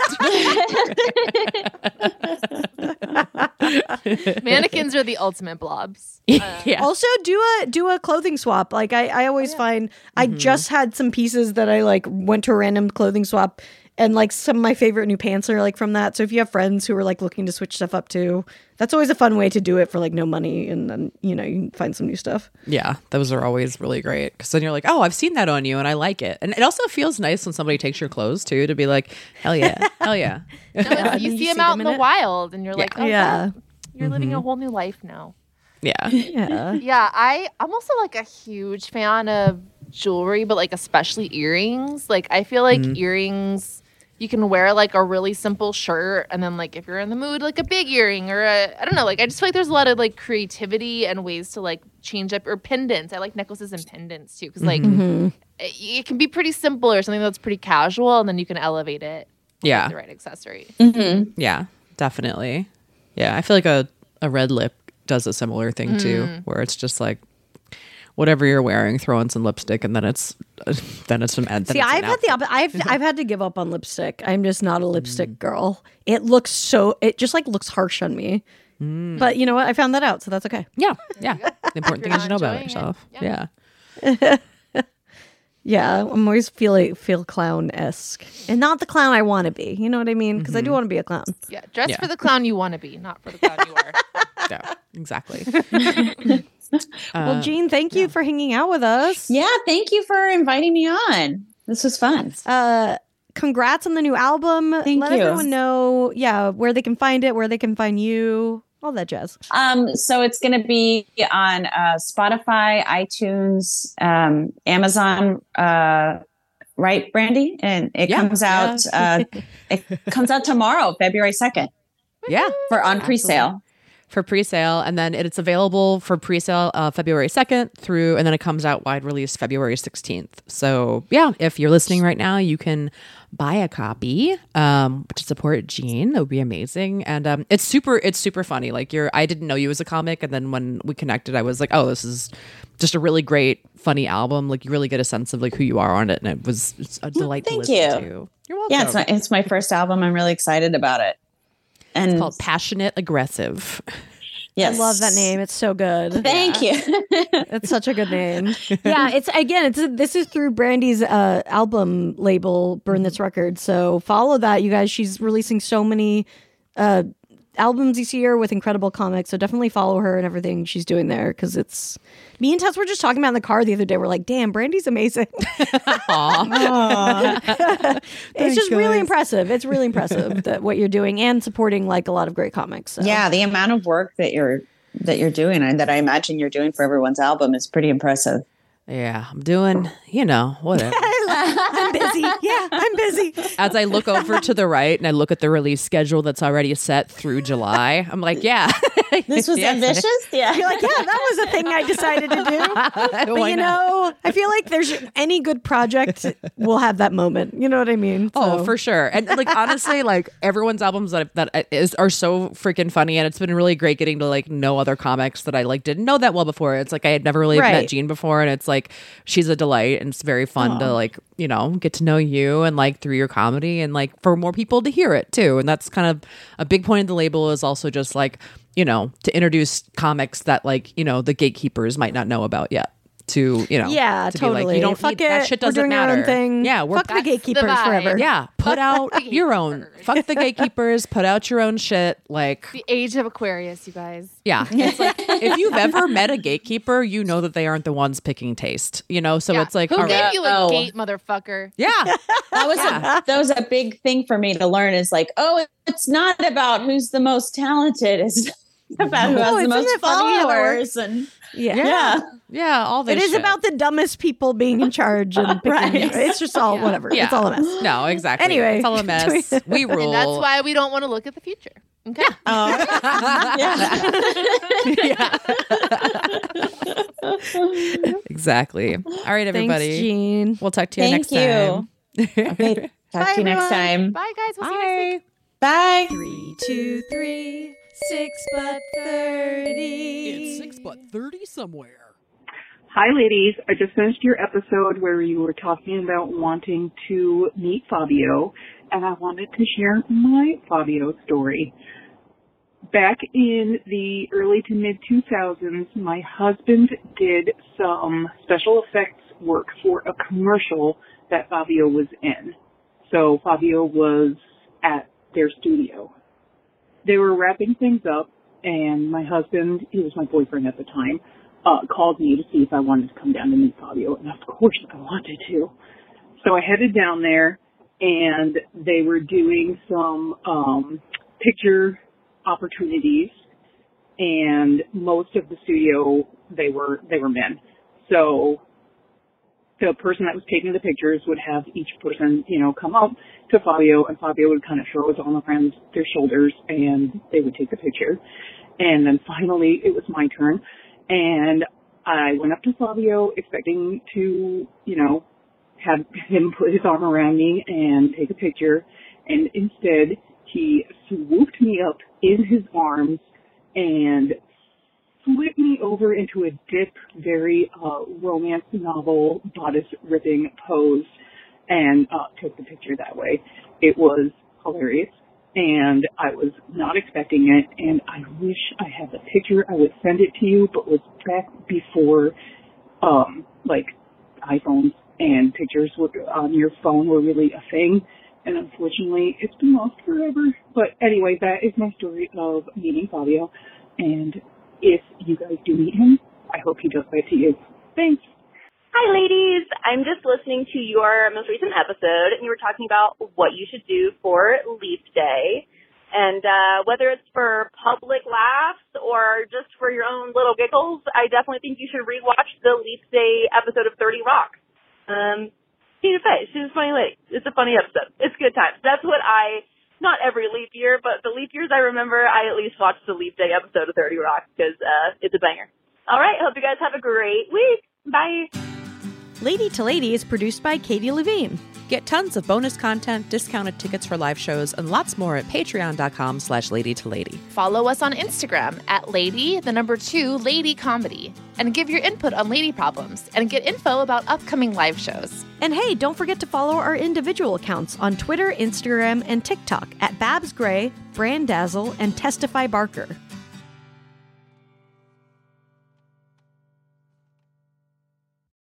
Mannequins are the ultimate blobs. Uh, yeah. Also, do a do a clothing swap. Like I, I always oh, find I mm-hmm. just had some pieces that I like went to a random clothing swap, and like some of my favorite new pants are like from that. So if you have friends who are like looking to switch stuff up too, that's always a fun way to do it for like no money, and then you know you can find some new stuff. Yeah, those are always really great because then you're like, oh, I've seen that on you and I like it. And it also feels nice when somebody takes your clothes too to be like, hell yeah, hell yeah. No, it's- you you see see them out them in in the it. wild, and you're like, oh, Yeah. yeah, you're living a mm-hmm. whole new life now. Yeah. Yeah. Yeah, I I'm also like a huge fan of jewelry, but like especially earrings. Like I feel like mm-hmm. earrings you can wear like a really simple shirt and then like if you're in the mood like a big earring or a I don't know, like I just feel like there's a lot of like creativity and ways to like change up or pendants. I like necklaces and pendants too cuz like mm-hmm. it, it can be pretty simple or something that's pretty casual and then you can elevate it with Yeah. the right accessory. Mm-hmm. Yeah, definitely. Yeah, I feel like a, a red lip does a similar thing too, mm. where it's just like whatever you're wearing, throw in some lipstick, and then it's then it's some. Then See, it's I've had the outfit. I've I've had to give up on lipstick. I'm just not a lipstick mm. girl. It looks so. It just like looks harsh on me. Mm. But you know what? I found that out, so that's okay. yeah, yeah. The important thing is you know about enjoying it, yourself. yeah. Yeah. Yeah, I'm always feel feel clown esque, and not the clown I want to be. You know what I mean? Because I do mm-hmm. want to be a clown. Yeah, dress Yeah. for the clown you want to be, not for the clown you are. yeah, exactly. well, Jeanne, thank you for hanging out with us. Yeah, thank you for inviting me on. This was fun. Uh, congrats on the new album. Thank Let you. everyone know, yeah, where they can find it, where they can find you, all that jazz. Um, so it's going to be on uh, Spotify, iTunes, um, Amazon, uh, right, Brandie? And it Yeah, comes out. Uh, it comes out tomorrow, February second, yeah. for on pre-sale. For pre-sale and then it's available for pre-sale uh, february 2nd through and then it comes out wide release february 16th so yeah if you're listening right now you can buy a copy um, to support Jeanne. That would be amazing. And um, it's super, it's super funny. Like you're, I didn't know you as a comic, and then when we connected, I was like, oh, this is just a really great, funny album. Like you really get a sense of like who you are on it, and it was a delight to thank you. to. You're welcome. Yeah, it's my it's my first album. I'm really excited about it. And It's called Passionate Aggressive. yes, I love that name. It's so good. Thank you. It's such a good name. yeah, it's again, it's this is through Brandie's uh, album label, Burn This Record. So follow that, you guys. She's releasing so many uh, albums this year with incredible comics. So definitely follow her and everything she's doing there because it's. Me and Tess were just talking about in the car the other day. We're like, "Damn, Brandie's amazing." Aww, it's just really impressive. It's really impressive that what you're doing and supporting like a lot of great comics. So. yeah, the amount of work that you're that you're doing and that I imagine you're doing for everyone's album is pretty impressive. Yeah, I'm doing, you know, whatever. I'm busy. Yeah, I'm busy. As I look over to the right and I look at the release schedule that's already set through July, I'm like, yeah. This was Yes. ambitious. Yeah. You're like, yeah, that was a thing I decided to do. But Why you not? know, I feel like there's any good project will have that moment. You know what I mean? Oh, for sure. And like honestly, like everyone's albums that that is are so freaking funny, and it's been really great getting to like know other comics that I like didn't know that well before. It's like I had never really Right. met Jeanne before, and it's like she's a delight, and it's very fun to like you know, get to know you and like through your comedy and like for more people to hear it too. And that's kind of a big point of the label is also just like, you know, to introduce comics that like, you know, the gatekeepers might not know about yet. To you know, Yeah, to be like, totally. you don't Fuck need, that it. shit We're doesn't our matter. own thing. Yeah, we're Fuck the That's the gatekeepers forever. yeah, put out your own. Fuck the gatekeepers. Put out your own shit. Like, The age of Aquarius, you guys. yeah, it's like if you've ever met a gatekeeper, you know that they aren't the ones picking taste. You know, so Yeah. it's like, who all gave right. you a Oh. gate, motherfucker? yeah, that was a that was a big thing for me to learn is like oh it's not about who's the most talented it's about who No, has the most isn't funny how that followers and Yeah. yeah yeah. All this. It is shit. about the dumbest people being in charge and picking. Right. It's just all whatever. Yeah. It's all a mess. No, exactly. Anyway. it's all a mess. we rule. And that's why we don't want to look at the future. Okay. oh yeah exactly. All right, everybody. Thanks, everybody. Jeanne. We'll talk to you Thank next you. time. okay talk to you next time Bye, guys. We'll see you next week. bye Three, two, three, six butt thirty. It's six butt thirty somewhere. Hi, ladies. I just finished your episode where you were talking about wanting to meet Fabio, and I wanted to share my Fabio story. Back in the early to mid 2000s, my husband did some special effects work for a commercial that Fabio was in. So Fabio was at their studio. They were wrapping things up, and my husband, he was my boyfriend at the time, uh, called me to see if I wanted to come down to meet Fabio, and of course I wanted to. So I headed down there, and they were doing some um, picture opportunities, and most of the studio they were they were men. So the person that was taking the pictures would have each person, you know, come up to Fabio, and Fabio would kind of throw his arm around their shoulders, and they would take the picture. And then finally, it was my turn, and I went up to Fabio expecting to, you know, have him put his arm around me and take a picture, and instead he swooped me up in his arms and flipped me over into a dip, very uh, romance novel bodice ripping pose, and uh, took the picture that way. It was hilarious, and I was not expecting it. And I wish I had the picture. I would send it to you, but was back before, um, like iPhones and pictures were, on your phone were really a thing. And unfortunately, it's been lost forever. But anyway, that is my story of meeting Fabio. And if you guys do meet him, I hope he does that to you. Thanks. Hi, ladies. I'm just listening to your most recent episode, and you were talking about what you should do for Leap Day. And uh, whether it's for public laughs or just for your own little giggles, I definitely think you should rewatch the Leap Day episode of 30 Rock. Um, She's a funny lady. It's a funny episode. It's good times. That's what I, not every leap year, but the leap years I remember, I at least watched the Leap Day episode of 30 Rock because uh, it's a banger. All right, hope you guys have a great week. Bye. Lady to Lady is produced by Katie Levine. Get tons of bonus content, discounted tickets for live shows, and lots more at patreon.com slash lady to lady. Follow us on Instagram at lady, the number two, lady comedy. And give your input on lady problems and get info about upcoming live shows. And hey, don't forget to follow our individual accounts on Twitter, Instagram, and TikTok at Babs Gray, Brandazzle, and Testify Barker.